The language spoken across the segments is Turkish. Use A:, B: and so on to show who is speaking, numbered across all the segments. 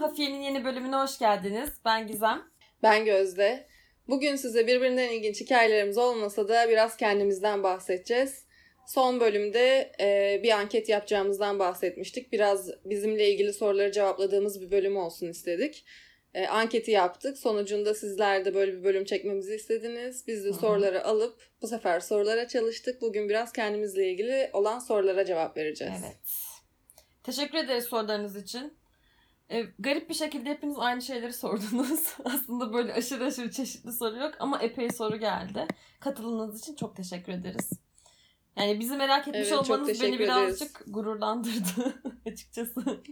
A: Hafiye'nin yeni bölümüne hoş geldiniz. Ben Gizem.
B: Ben Gözde. Bugün size birbirinden ilginç hikayelerimiz olmasa da biraz kendimizden bahsedeceğiz. Son bölümde e, bir anket yapacağımızdan bahsetmiştik. Biraz bizimle ilgili soruları cevapladığımız bir bölüm olsun istedik. E, anketi yaptık. Sonucunda sizler de böyle bir bölüm çekmemizi istediniz. Biz de Hı-hı. soruları alıp bu sefer sorulara çalıştık. Bugün biraz kendimizle ilgili olan sorulara cevap vereceğiz.
A: Evet. Teşekkür ederiz sorularınız için. E, garip bir şekilde hepiniz aynı şeyleri sordunuz. Aslında böyle aşırı aşırı çeşitli soru yok ama epey soru geldi. Katıldığınız için çok teşekkür ederiz. Yani bizi merak etmiş evet, olmanız beni birazcık ederiz. gururlandırdı açıkçası.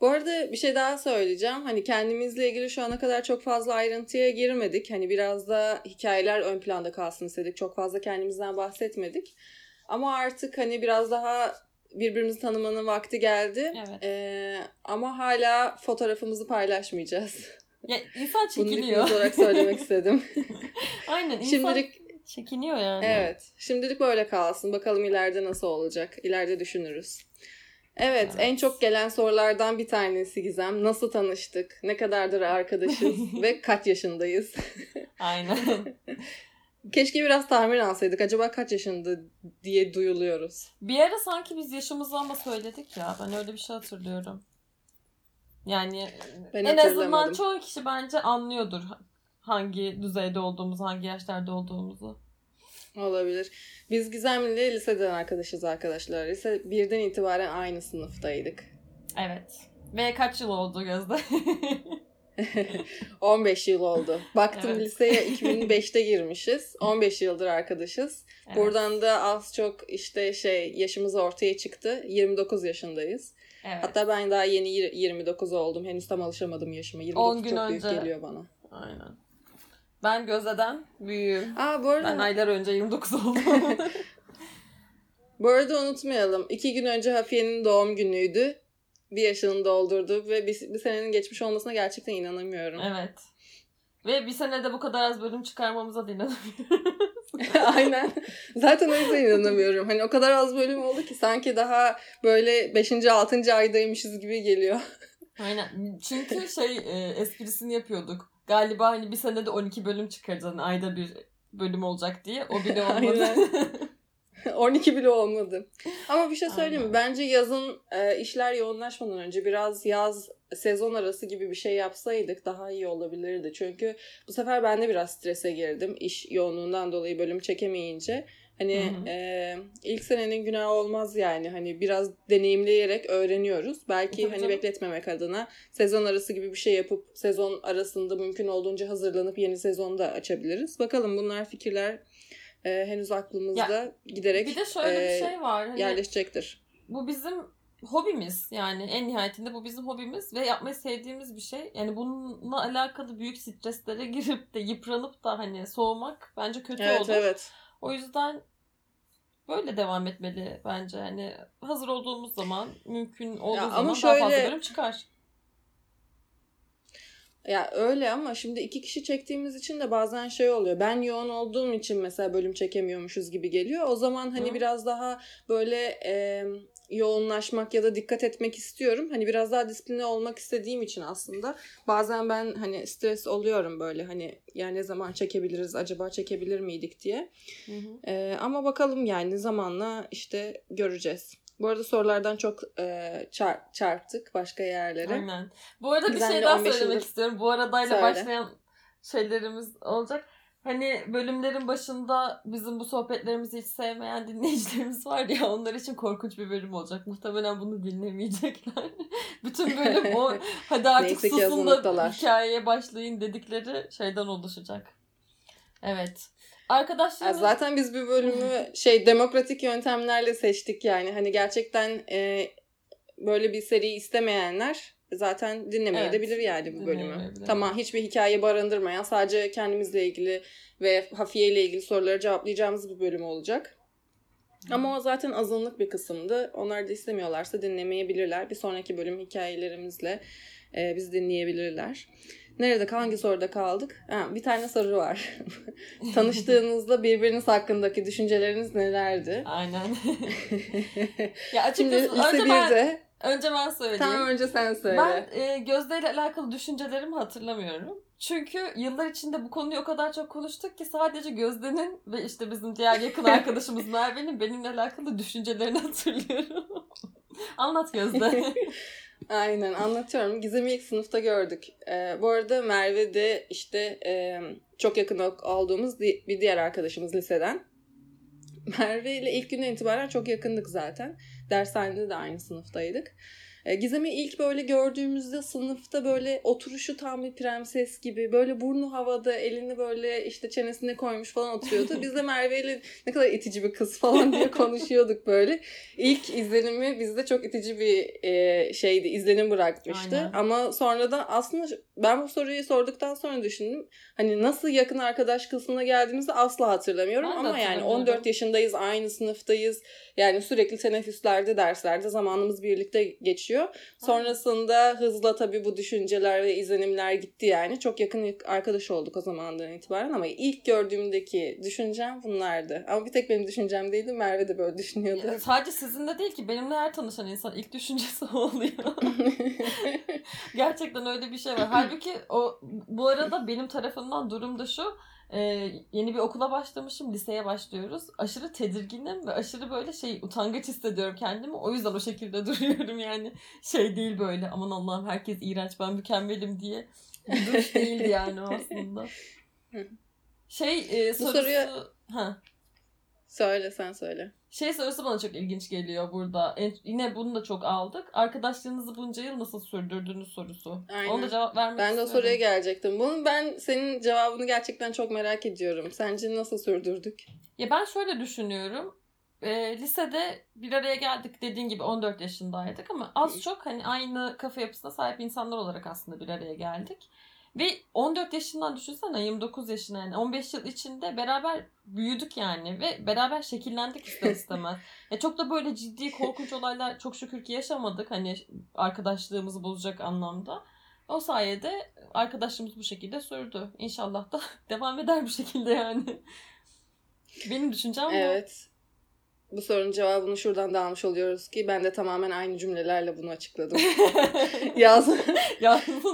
B: Bu arada bir şey daha söyleyeceğim. Hani kendimizle ilgili şu ana kadar çok fazla ayrıntıya girmedik. Hani biraz da hikayeler ön planda kalsın istedik. Çok fazla kendimizden bahsetmedik. Ama artık hani biraz daha birbirimizi tanımanın vakti geldi. Evet. Ee, ama hala fotoğrafımızı paylaşmayacağız.
A: Ya insan çekiniyor.
B: Bunu olarak söylemek istedim.
A: Aynen insan şimdilik, çekiniyor yani.
B: Evet. Şimdilik böyle kalsın. Bakalım ileride nasıl olacak. İleride düşünürüz. Evet, evet, en çok gelen sorulardan bir tanesi Gizem. Nasıl tanıştık? Ne kadardır arkadaşız? ve kaç yaşındayız?
A: Aynen.
B: Keşke biraz tahmin alsaydık. Acaba kaç yaşında diye duyuluyoruz.
A: Bir ara sanki biz yaşımızı ama söyledik ya. Ben öyle bir şey hatırlıyorum. Yani ben en azından çoğu kişi bence anlıyordur hangi düzeyde olduğumuzu, hangi yaşlarda olduğumuzu.
B: Olabilir. Biz Gizem'le liseden arkadaşız arkadaşlar. Lise birden itibaren aynı sınıftaydık.
A: Evet. Ve kaç yıl oldu Gözde?
B: 15 yıl oldu. Baktım evet. liseye 2005'te girmişiz. 15 yıldır arkadaşız. Evet. Buradan da az çok işte şey yaşımız ortaya çıktı. 29 yaşındayız. Evet. Hatta ben daha yeni 29 oldum. Henüz tam alışamadım yaşıma. 29 gün çok önce... büyük geliyor bana.
A: Aynen. Ben Gözde'den büyüğüm.
B: Aa, bu arada...
A: Ben aylar önce 29 oldum.
B: bu arada unutmayalım. İki gün önce Hafiye'nin doğum günüydü bir yaşını doldurdu ve bir, bir senenin geçmiş olmasına gerçekten inanamıyorum.
A: Evet. Ve bir senede bu kadar az bölüm çıkarmamıza da inanamıyorum.
B: Aynen. Zaten o yüzden inanamıyorum. Hani o kadar az bölüm oldu ki sanki daha böyle 5. 6. aydaymışız gibi geliyor.
A: Aynen. Çünkü şey e, esprisini yapıyorduk. Galiba hani bir senede 12 bölüm çıkaracağız. Hani ayda bir bölüm olacak diye. O bile olmadı.
B: 12 bile olmadı. Ama bir şey söyleyeyim mi? Bence yazın e, işler yoğunlaşmadan önce biraz yaz sezon arası gibi bir şey yapsaydık daha iyi olabilirdi. Çünkü bu sefer ben de biraz strese girdim. İş yoğunluğundan dolayı bölüm çekemeyince. Hani e, ilk senenin günahı olmaz yani. Hani biraz deneyimleyerek öğreniyoruz. Belki Tabii hani bekletmemek adına sezon arası gibi bir şey yapıp sezon arasında mümkün olduğunca hazırlanıp yeni sezonda açabiliriz. Bakalım bunlar fikirler e, henüz aklımızda ya, giderek
A: bir de şöyle e, bir şey var.
B: Hani, yerleşecektir.
A: Bu bizim hobimiz yani en nihayetinde bu bizim hobimiz ve yapmayı sevdiğimiz bir şey. Yani bununla alakalı büyük streslere girip de yıpranıp da hani soğumak bence kötü
B: evet,
A: olur.
B: Evet.
A: O yüzden böyle devam etmeli bence. Hani hazır olduğumuz zaman mümkün olduğu ya zaman şöyle, daha fazla bölüm çıkar.
B: Ya öyle ama şimdi iki kişi çektiğimiz için de bazen şey oluyor. Ben yoğun olduğum için mesela bölüm çekemiyormuşuz gibi geliyor. O zaman hani Hı. biraz daha böyle e, yoğunlaşmak ya da dikkat etmek istiyorum. Hani biraz daha disiplinli olmak istediğim için aslında bazen ben hani stres oluyorum böyle hani yani ne zaman çekebiliriz acaba çekebilir miydik diye. Hı hı. E, ama bakalım yani zamanla işte göreceğiz. Bu arada sorulardan çok e, çarp, çarptık başka yerlere.
A: Aynen. Bu arada bir şey daha söylemek yıldır... istiyorum. Bu aradayla Söyle. başlayan şeylerimiz olacak. Hani bölümlerin başında bizim bu sohbetlerimizi hiç sevmeyen dinleyicilerimiz var ya onlar için korkunç bir bölüm olacak. Muhtemelen bunu dinlemeyecekler. Bütün bölüm o hadi artık susun da hikayeye başlayın dedikleri şeyden oluşacak. Evet. Arkadaşlarımız...
B: zaten biz bir bölümü şey demokratik yöntemlerle seçtik yani. Hani gerçekten e, böyle bir seri istemeyenler zaten dinlemeyebilir evet, yani bu bölümü. Tamam hiçbir hikaye barındırmayan sadece kendimizle ilgili ve Hafiye ile ilgili soruları cevaplayacağımız bir bölüm olacak. Hmm. Ama o zaten azınlık bir kısımdı. Onlar da istemiyorlarsa dinlemeyebilirler. Bir sonraki bölüm hikayelerimizle e, biz dinleyebilirler. Nerede hangi soruda kaldık? Ha, bir tane soru var. Tanıştığınızda birbiriniz hakkındaki düşünceleriniz nelerdi?
A: Aynen. ya açıkçası
B: Şimdi lise 1'de
A: Önce ben söyleyeyim.
B: Tamam önce sen söyle.
A: Ben e, Gözde ile alakalı düşüncelerimi hatırlamıyorum. Çünkü yıllar içinde bu konuyu o kadar çok konuştuk ki sadece Gözde'nin ve işte bizim diğer yakın arkadaşımız Merve'nin benimle alakalı düşüncelerini hatırlıyorum. Anlat Gözde.
B: Aynen anlatıyorum. Gizem'i ilk sınıfta gördük. Ee, bu arada Merve de işte e, çok yakın olduğumuz bir diğer arkadaşımız liseden. Merve ile ilk günden itibaren çok yakındık zaten. Dershanede de aynı sınıftaydık. E, Gizem'i ilk böyle gördüğümüzde sınıfta böyle oturuşu tam bir prenses gibi. Böyle burnu havada, elini böyle işte çenesine koymuş falan oturuyordu. Biz de Merve ile ne kadar itici bir kız falan diye konuşuyorduk böyle. İlk izlenimi bizde çok itici bir e, şeydi, izlenim bırakmıştı. Aynen. Ama sonradan aslında ben bu soruyu sorduktan sonra düşündüm. Hani nasıl yakın arkadaş kısmına geldiğimizi asla hatırlamıyorum. Ben Ama yani 14 yaşındayız, aynı sınıftayız. Yani sürekli teneffüslerde, derslerde zamanımız birlikte geçiyor. Sonrasında hızla tabii bu düşünceler ve izlenimler gitti yani. Çok yakın arkadaş olduk o zamandan itibaren ama ilk gördüğümdeki düşüncem bunlardı. Ama bir tek benim düşüncem değildi. Merve de böyle düşünüyordu.
A: Ya, sadece sizinle değil ki benimle her tanışan insan ilk düşüncesi oluyor. Gerçekten öyle bir şey var. Halbuki o bu arada benim tarafımdan durum da şu e, yeni bir okula başlamışım. Liseye başlıyoruz. Aşırı tedirginim ve aşırı böyle şey utangaç hissediyorum kendimi. O yüzden o şekilde duruyorum yani. Şey değil böyle aman Allah'ım herkes iğrenç ben mükemmelim diye. Bir duruş değildi yani o aslında. Şey e, sorusu... Bu soruyu... Ha.
B: Söyle sen söyle.
A: Şey sorusu bana çok ilginç geliyor burada. En, yine bunu da çok aldık. Arkadaşlığınızı bunca yıl nasıl sürdürdüğünüz sorusu. Aynen. Ona da cevap vermek
B: Ben de o soruya gelecektim. Bunun ben senin cevabını gerçekten çok merak ediyorum. Sence nasıl sürdürdük?
A: Ya ben şöyle düşünüyorum. E, lisede bir araya geldik dediğin gibi 14 yaşındaydık ama az çok hani aynı kafa yapısına sahip insanlar olarak aslında bir araya geldik. Ve 14 yaşından düşünsene 29 yaşına yani 15 yıl içinde beraber büyüdük yani ve beraber şekillendik ister istemez. ya çok da böyle ciddi korkunç olaylar çok şükür ki yaşamadık hani arkadaşlığımızı bozacak anlamda. O sayede arkadaşlığımız bu şekilde sürdü. İnşallah da devam eder bu şekilde yani. Benim düşüncem bu.
B: Evet bu sorunun cevabını şuradan da almış oluyoruz ki ben de tamamen aynı cümlelerle bunu açıkladım. Yaz.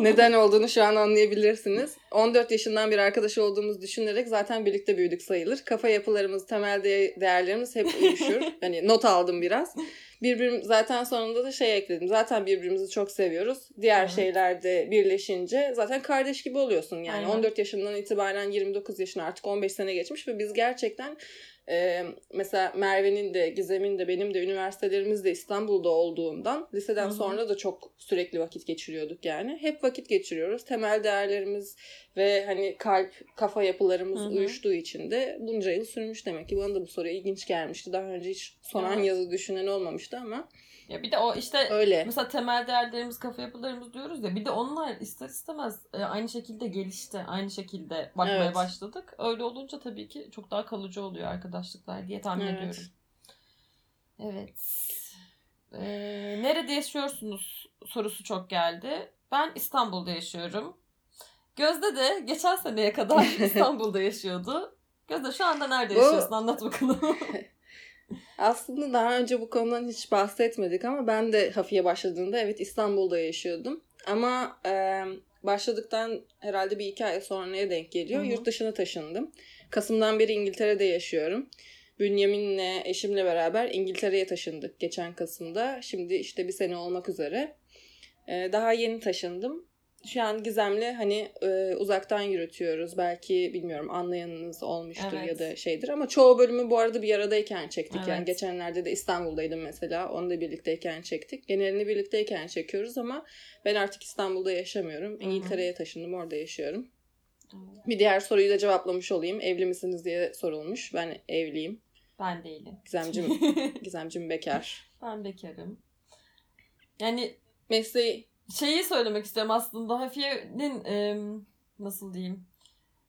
B: Neden olduğunu şu an anlayabilirsiniz. 14 yaşından bir arkadaş olduğumuz düşünerek zaten birlikte büyüdük sayılır. Kafa yapılarımız, temel de- değerlerimiz hep uyuşur. hani not aldım biraz. Birbirim zaten sonunda da şey ekledim. Zaten birbirimizi çok seviyoruz. Diğer şeylerde birleşince zaten kardeş gibi oluyorsun. Yani Aynen. 14 yaşından itibaren 29 yaşına artık 15 sene geçmiş ve biz gerçekten ee, mesela Merve'nin de Gizem'in de benim de üniversitelerimiz de İstanbul'da olduğundan liseden Hı-hı. sonra da çok sürekli vakit geçiriyorduk yani. Hep vakit geçiriyoruz. Temel değerlerimiz ve hani kalp, kafa yapılarımız Hı-hı. uyuştuğu için de bunca yıl sürmüş demek ki. Bana da bu soru ilginç gelmişti. Daha önce hiç soran yazı düşünen olmamıştı ama
A: ya bir de o işte Öyle. mesela temel değerlerimiz, kafa yapılarımız diyoruz ya bir de onlar ister istemez e, aynı şekilde gelişti. Aynı şekilde bakmaya evet. başladık. Öyle olunca tabii ki çok daha kalıcı oluyor arkadaşlıklar diye tahmin evet. ediyorum. Evet. Ee, nerede yaşıyorsunuz sorusu çok geldi. Ben İstanbul'da yaşıyorum. Gözde de geçen seneye kadar İstanbul'da yaşıyordu. Gözde şu anda nerede yaşıyorsun? Anlat bakalım.
B: Aslında daha önce bu konudan hiç bahsetmedik ama ben de Hafiye başladığında evet İstanbul'da yaşıyordum. Ama e, başladıktan herhalde bir iki ay sonraya denk geliyor. Hı-hı. Yurt dışına taşındım. Kasım'dan beri İngiltere'de yaşıyorum. Bünyamin'le eşimle beraber İngiltere'ye taşındık geçen Kasım'da. Şimdi işte bir sene olmak üzere. Ee, daha yeni taşındım şu an Gizem'le hani e, uzaktan yürütüyoruz. Belki bilmiyorum anlayanınız olmuştur evet. ya da şeydir ama çoğu bölümü bu arada bir aradayken çektik. Evet. Yani geçenlerde de İstanbul'daydım mesela. Onu da birlikteyken çektik. Genelini birlikteyken çekiyoruz ama ben artık İstanbul'da yaşamıyorum. İngiltere'ye taşındım. Orada yaşıyorum. Evet. Bir diğer soruyu da cevaplamış olayım. Evli misiniz diye sorulmuş. Ben evliyim.
A: Ben değilim.
B: Gizemcim, Gizemcim bekar.
A: Ben bekarım. Yani
B: mesleği
A: şeyi söylemek istiyorum aslında Hafiye'nin e, nasıl diyeyim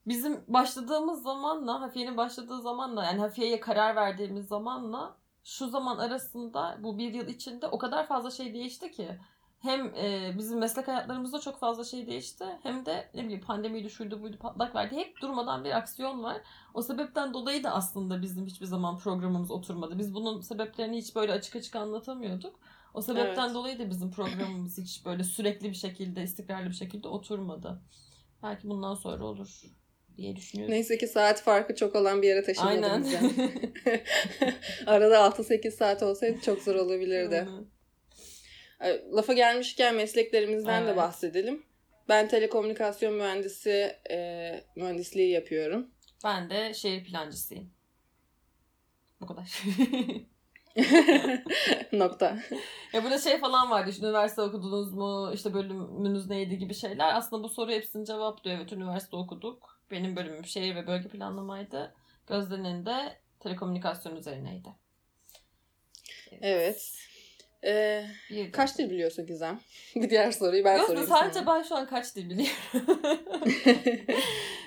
A: bizim başladığımız zamanla Hafiye'nin başladığı zamanla yani Hafiye'ye karar verdiğimiz zamanla şu zaman arasında bu bir yıl içinde o kadar fazla şey değişti ki hem e, bizim meslek hayatlarımızda çok fazla şey değişti hem de ne bileyim pandemiydi şuydu buydu patlak verdi. Hep durmadan bir aksiyon var. O sebepten dolayı da aslında bizim hiçbir zaman programımız oturmadı. Biz bunun sebeplerini hiç böyle açık açık anlatamıyorduk. O sebepten evet. dolayı da bizim programımız hiç böyle sürekli bir şekilde, istikrarlı bir şekilde oturmadı. Belki bundan sonra olur diye düşünüyorum.
B: Neyse ki saat farkı çok olan bir yere taşınmadım Aynen. Arada 6-8 saat olsaydı çok zor olabilirdi. Aynen. Lafa gelmişken mesleklerimizden evet. de bahsedelim. Ben telekomünikasyon mühendisi e, mühendisliği yapıyorum.
A: Ben de şehir plancısıyım. Bu kadar.
B: Nokta.
A: Ya burada şey falan vardı işte üniversite okudunuz mu işte bölümünüz neydi gibi şeyler. Aslında bu soru hepsini cevaplıyor. Evet üniversite okuduk. Benim bölümüm şehir ve bölge planlamaydı. Gözde'nin de telekomünikasyon üzerineydi.
B: Evet. evet. Ee, kaç dil biliyorsun Gizem? bir diğer soruyu ben Yok, sorayım
A: sadece sana. ben şu an kaç dil biliyorum.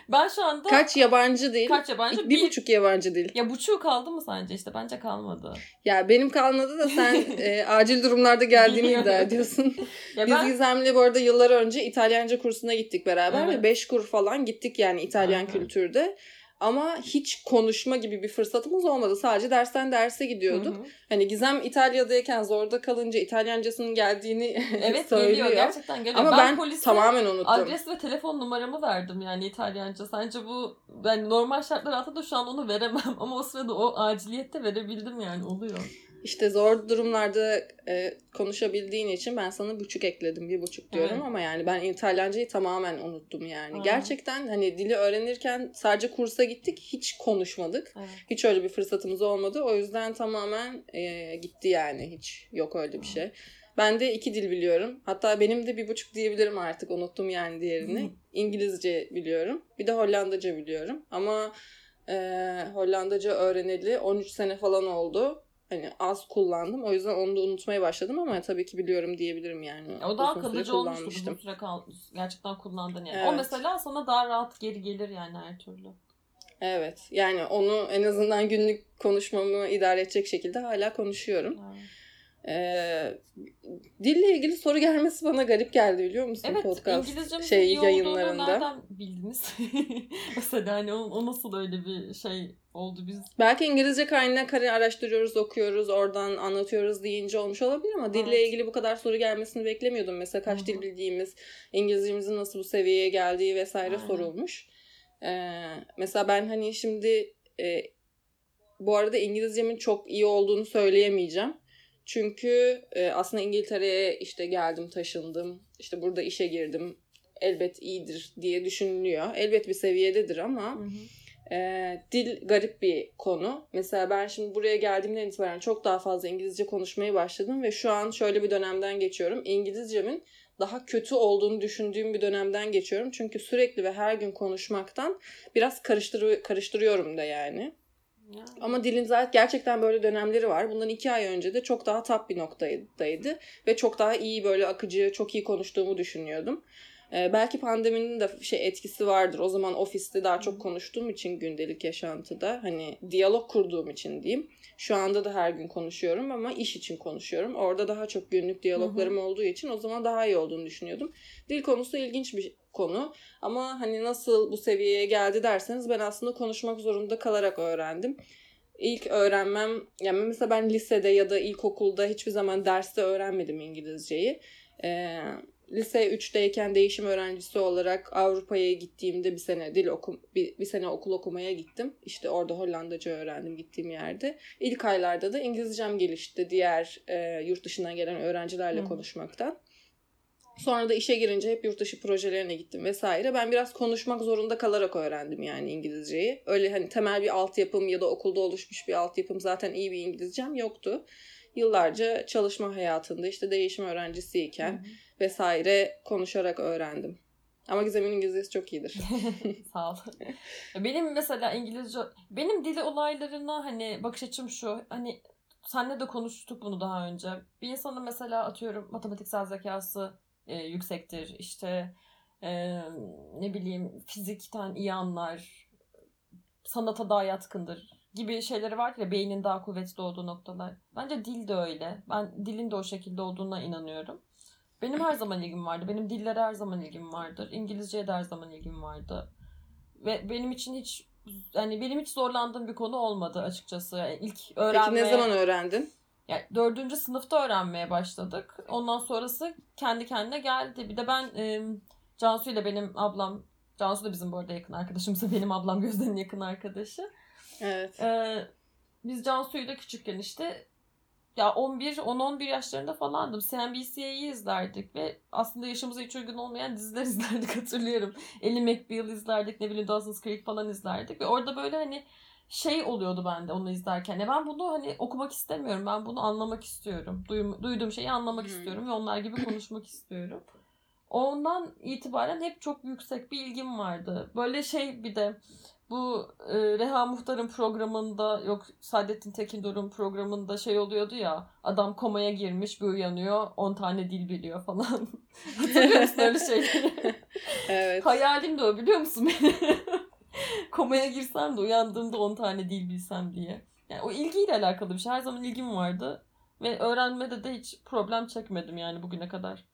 A: ben şu anda...
B: Kaç yabancı dil? Kaç yabancı? Bir, bir buçuk yabancı dil.
A: Ya buçuğu kaldı mı sence işte? Bence kalmadı.
B: Ya benim kalmadı da sen e, acil durumlarda geldiğini iddia ediyorsun. ya Biz ben... Gizem'le bu arada yıllar önce İtalyanca kursuna gittik beraber evet. ve beş kur falan gittik yani İtalyan evet. kültürde. Ama hiç konuşma gibi bir fırsatımız olmadı. Sadece dersten derse gidiyorduk. Hı hı. Hani Gizem İtalya'dayken zorda kalınca İtalyancasının geldiğini evet, söylüyor. geliyor
A: gerçekten geliyor. Ama ben, ben tamamen unuttum. Adres ve telefon numaramı verdim yani İtalyanca. Sence bu yani normal şartlar altında şu an onu veremem ama o sırada o aciliyette verebildim yani oluyor.
B: İşte zor durumlarda e, konuşabildiğin için ben sana buçuk ekledim. Bir buçuk diyorum evet. ama yani ben İtalyancayı tamamen unuttum yani. Aa. Gerçekten hani dili öğrenirken sadece kursa gittik. Hiç konuşmadık. Evet. Hiç öyle bir fırsatımız olmadı. O yüzden tamamen e, gitti yani. Hiç yok öyle bir şey. Ben de iki dil biliyorum. Hatta benim de bir buçuk diyebilirim artık. Unuttum yani diğerini. Hı. İngilizce biliyorum. Bir de Hollandaca biliyorum. Ama e, Hollandaca öğreneli 13 sene falan oldu hani az kullandım. O yüzden onu da unutmaya başladım ama tabii ki biliyorum diyebilirim yani.
A: O daha kalıcı olmuştu uzun süre kal gerçekten kullandın yani. Evet. O mesela sana daha rahat geri gelir yani her türlü.
B: Evet. Yani onu en azından günlük konuşmamı idare edecek şekilde hala konuşuyorum. Evet. Ee, dille ilgili soru gelmesi bana garip geldi biliyor musun
A: evet, podcast şey iyi yayınlarında. nereden bildiniz? Mesela hani o, o nasıl öyle bir şey oldu biz?
B: Belki İngilizce kaynakları araştırıyoruz, okuyoruz, oradan anlatıyoruz deyince olmuş olabilir ama evet. dille ilgili bu kadar soru gelmesini beklemiyordum. Mesela kaç Hı-hı. dil bildiğimiz, İngilizcemizin nasıl bu seviyeye geldiği vesaire Aynen. sorulmuş. Ee, mesela ben hani şimdi e, bu arada İngilizcemin çok iyi olduğunu söyleyemeyeceğim. Çünkü e, aslında İngiltere'ye işte geldim, taşındım. işte burada işe girdim. Elbet iyidir diye düşünülüyor. Elbet bir seviyededir ama hı hı. E, dil garip bir konu. Mesela ben şimdi buraya geldiğimden itibaren çok daha fazla İngilizce konuşmaya başladım ve şu an şöyle bir dönemden geçiyorum. İngilizcemin daha kötü olduğunu düşündüğüm bir dönemden geçiyorum. Çünkü sürekli ve her gün konuşmaktan biraz karıştır karıştırıyorum da yani. Yani. Ama dilin zaten gerçekten böyle dönemleri var. Bundan iki ay önce de çok daha tap bir noktadaydı. Ve çok daha iyi böyle akıcı, çok iyi konuştuğumu düşünüyordum. Ee, belki pandeminin de şey etkisi vardır. O zaman ofiste daha çok konuştuğum için gündelik yaşantıda hani diyalog kurduğum için diyeyim. Şu anda da her gün konuşuyorum ama iş için konuşuyorum. Orada daha çok günlük diyaloglarım hı hı. olduğu için o zaman daha iyi olduğunu düşünüyordum. Dil konusu ilginç bir konu. Ama hani nasıl bu seviyeye geldi derseniz ben aslında konuşmak zorunda kalarak öğrendim. İlk öğrenmem, yani mesela ben lisede ya da ilkokulda hiçbir zaman derste öğrenmedim İngilizceyi. Ee, lise 3'teyken değişim öğrencisi olarak Avrupa'ya gittiğimde bir sene dil okum bir, bir sene okul okumaya gittim. İşte orada Hollandaca öğrendim gittiğim yerde. İlk aylarda da İngilizcem gelişti diğer e, yurt dışından gelen öğrencilerle Hı. konuşmaktan. Sonra da işe girince hep yurt dışı projelerine gittim vesaire. Ben biraz konuşmak zorunda kalarak öğrendim yani İngilizceyi. Öyle hani temel bir altyapım ya da okulda oluşmuş bir altyapım zaten iyi bir İngilizcem yoktu. Yıllarca çalışma hayatında işte değişim öğrencisiyken Hı-hı. Vesaire konuşarak öğrendim. Ama Gizem'in İngilizcesi çok iyidir.
A: Sağ ol. Benim mesela İngilizce, benim dili olaylarına hani bakış açım şu. Hani senle de konuştuk bunu daha önce. Bir insanın mesela atıyorum matematiksel zekası e, yüksektir. İşte e, ne bileyim fizikten iyi anlar, sanata daha yatkındır gibi şeyleri var ya beynin daha kuvvetli olduğu noktalar. Bence dil de öyle. Ben dilin de o şekilde olduğuna inanıyorum. Benim her zaman ilgim vardı. Benim dillere her zaman ilgim vardır. İngilizceye de her zaman ilgim vardı. Ve benim için hiç yani benim hiç zorlandığım bir konu olmadı açıkçası. Yani ilk
B: öğrenme... Peki ne zaman öğrendin?
A: yani dördüncü sınıfta öğrenmeye başladık. Ondan sonrası kendi kendine geldi. Bir de ben e, Cansu ile benim ablam Cansu da bizim bu arada yakın arkadaşımız. Benim ablam Gözde'nin yakın arkadaşı.
B: Evet.
A: Ee, biz Cansu'yu da küçükken işte ya 11 10-11 yaşlarında falandım. CNBC'yi izlerdik ve aslında yaşımıza hiç uygun olmayan diziler izlerdik hatırlıyorum. Ellie McBeal izlerdik, ne bileyim Dawson's Creek falan izlerdik ve orada böyle hani şey oluyordu bende onu izlerken. Ya ben bunu hani okumak istemiyorum. Ben bunu anlamak istiyorum. Duym- duyduğum şeyi anlamak
B: Hmm.
A: istiyorum ve onlar gibi konuşmak istiyorum. Ondan itibaren hep çok yüksek bir ilgim vardı. Böyle şey bir de bu e, Reha Muhtar'ın programında yok Saadettin Tekindor'un programında şey oluyordu ya adam komaya girmiş bir uyanıyor 10 tane dil biliyor falan. Hatırlıyor musun öyle şeyleri?
B: Evet.
A: Hayalim de o biliyor musun beni? komaya girsem de uyandığımda 10 tane dil bilsem diye. Yani o ilgiyle alakalı bir şey. Her zaman ilgim vardı. Ve öğrenmede de hiç problem çekmedim yani bugüne kadar.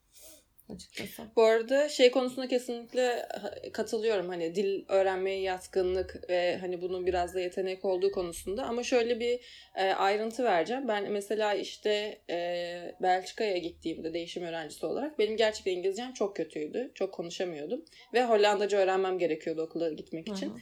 A: Açıkçası.
B: Bu arada şey konusunda kesinlikle katılıyorum. Hani dil öğrenmeye yatkınlık ve hani bunun biraz da yetenek olduğu konusunda. Ama şöyle bir e, ayrıntı vereceğim. Ben mesela işte e, Belçika'ya gittiğimde değişim öğrencisi olarak benim gerçekten İngilizcem çok kötüydü. Çok konuşamıyordum. Ve Hollandaca öğrenmem gerekiyordu okula gitmek için.
A: Hı hı.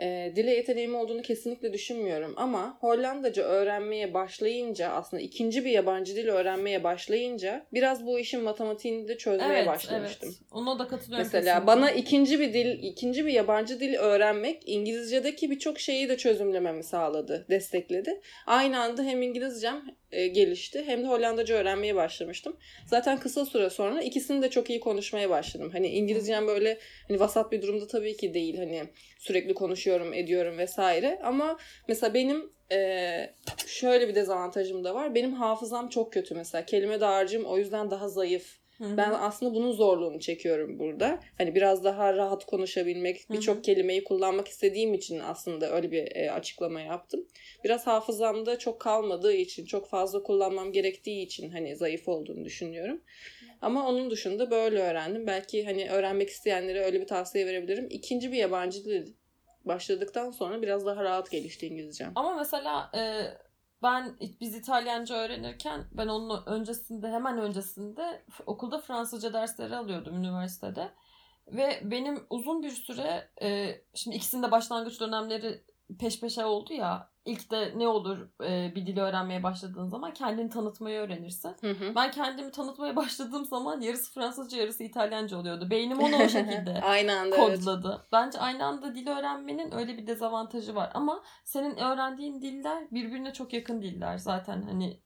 B: E, dile yeteneğim olduğunu kesinlikle düşünmüyorum ama Hollandaca öğrenmeye başlayınca aslında ikinci bir yabancı dil öğrenmeye başlayınca biraz bu işin matematiğini de çözmeye
A: Evet,
B: başlamıştım.
A: evet. Ona da katılıyorum.
B: Mesela
A: kesinlikle.
B: bana ikinci bir dil, ikinci bir yabancı dil öğrenmek İngilizce'deki birçok şeyi de çözümlememi sağladı, destekledi. Aynı anda hem İngilizcem e, gelişti hem de Hollandaca öğrenmeye başlamıştım. Zaten kısa süre sonra ikisini de çok iyi konuşmaya başladım. Hani İngilizcem böyle hani vasat bir durumda tabii ki değil. Hani sürekli konuşuyorum, ediyorum vesaire. Ama mesela benim e, şöyle bir dezavantajım da var. Benim hafızam çok kötü mesela. Kelime dağarcığım o yüzden daha zayıf.
A: Hı hı.
B: Ben aslında bunun zorluğunu çekiyorum burada. Hani biraz daha rahat konuşabilmek, birçok kelimeyi kullanmak istediğim için aslında öyle bir e, açıklama yaptım. Biraz hafızamda çok kalmadığı için, çok fazla kullanmam gerektiği için hani zayıf olduğunu düşünüyorum. Ama onun dışında böyle öğrendim. Belki hani öğrenmek isteyenlere öyle bir tavsiye verebilirim. İkinci bir yabancı dil başladıktan sonra biraz daha rahat gelişti İngilizcem.
A: Ama mesela e, ben biz İtalyanca öğrenirken ben onun öncesinde hemen öncesinde okulda Fransızca dersleri alıyordum üniversitede. Ve benim uzun bir süre e, şimdi ikisinde başlangıç dönemleri peş peşe oldu ya. İlk de ne olur e, bir dili öğrenmeye başladığın zaman kendini tanıtmayı öğrenirsin.
B: Hı hı.
A: Ben kendimi tanıtmaya başladığım zaman yarısı Fransızca yarısı İtalyanca oluyordu. Beynim onu o şekilde
B: Aynı anda evet.
A: kodladı. Bence aynı anda dil öğrenmenin öyle bir dezavantajı var. Ama senin öğrendiğin diller birbirine çok yakın diller zaten. Hani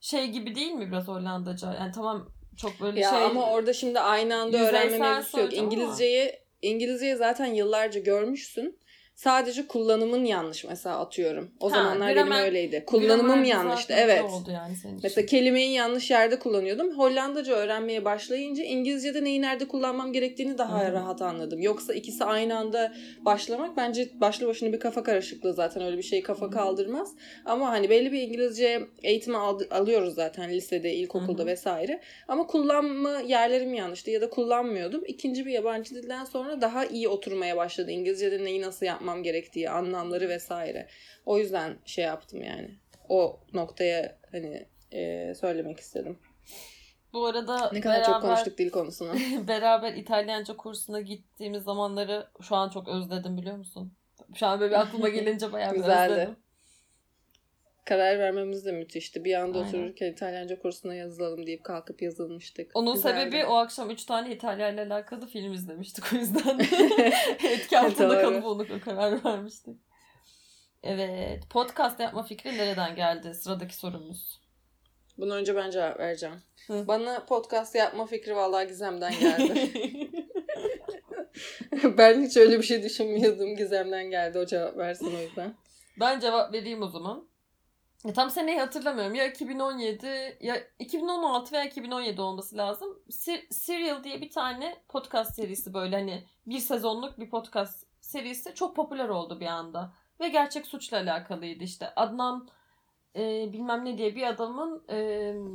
A: şey gibi değil mi biraz Hollandaca? Yani tamam çok böyle
B: Ya
A: şey...
B: ama orada şimdi aynı anda öğrenme mevzusu yok.
A: söyleyeceğim ama-
B: İngilizceyi İngilizceyi zaten yıllarca görmüşsün. Sadece kullanımın yanlış mesela atıyorum. O
A: Ha,
B: zamanlar benim
A: gramer-
B: öyleydi. Kullanımım yanlıştı. Evet.
A: oldu yani senin için.
B: Mesela kelimeyi yanlış yerde kullanıyordum. Hollandaca öğrenmeye başlayınca İngilizce'de neyi nerede kullanmam gerektiğini daha
A: Hı.
B: rahat anladım. Yoksa ikisi aynı anda başlamak bence başlı başına bir kafa karışıklığı zaten öyle bir şey kafa
A: Hı.
B: kaldırmaz. Ama hani belli bir İngilizce eğitimi al- alıyoruz zaten lisede, ilkokulda
A: Hı
B: vesaire. Ama kullanma yerlerim yanlıştı ya da kullanmıyordum. İkinci bir yabancı dilden sonra daha iyi oturmaya başladı. İngilizce'de neyi nasıl yapmam gerektiği, anlamları vesaire. O yüzden şey yaptım yani. O noktaya hani e, söylemek istedim.
A: Bu arada
B: Ne kadar
A: beraber,
B: çok konuştuk dil konusunu.
A: beraber İtalyanca kursuna gittiğimiz zamanları şu an çok özledim biliyor musun? Şu an böyle bir aklıma gelince bayağı bir özledim.
B: Karar vermemiz de müthişti. Bir anda
A: Aynen.
B: otururken İtalyanca kursuna yazılalım deyip kalkıp yazılmıştık.
A: Onun
B: Güzeldi.
A: sebebi o akşam 3 tane İtalya ile alakalı film izlemiştik o yüzden. Etki altında kalıp onu karar vermiştik. Evet. Podcast yapma fikri nereden geldi? Sıradaki sorumuz.
B: Bunu önce ben cevap vereceğim.
A: Hı.
B: Bana podcast yapma fikri vallahi Gizem'den geldi. ben hiç öyle bir şey düşünmüyordum. Gizem'den geldi o cevap versin o yüzden.
A: ben cevap vereyim o zaman. Ya tam seneyi hatırlamıyorum. Ya 2017 ya 2016 veya 2017 olması lazım. Ser- Serial diye bir tane podcast serisi böyle hani bir sezonluk bir podcast serisi çok popüler oldu bir anda. Ve gerçek suçla alakalıydı işte. Adnan e, bilmem ne diye bir adamın e,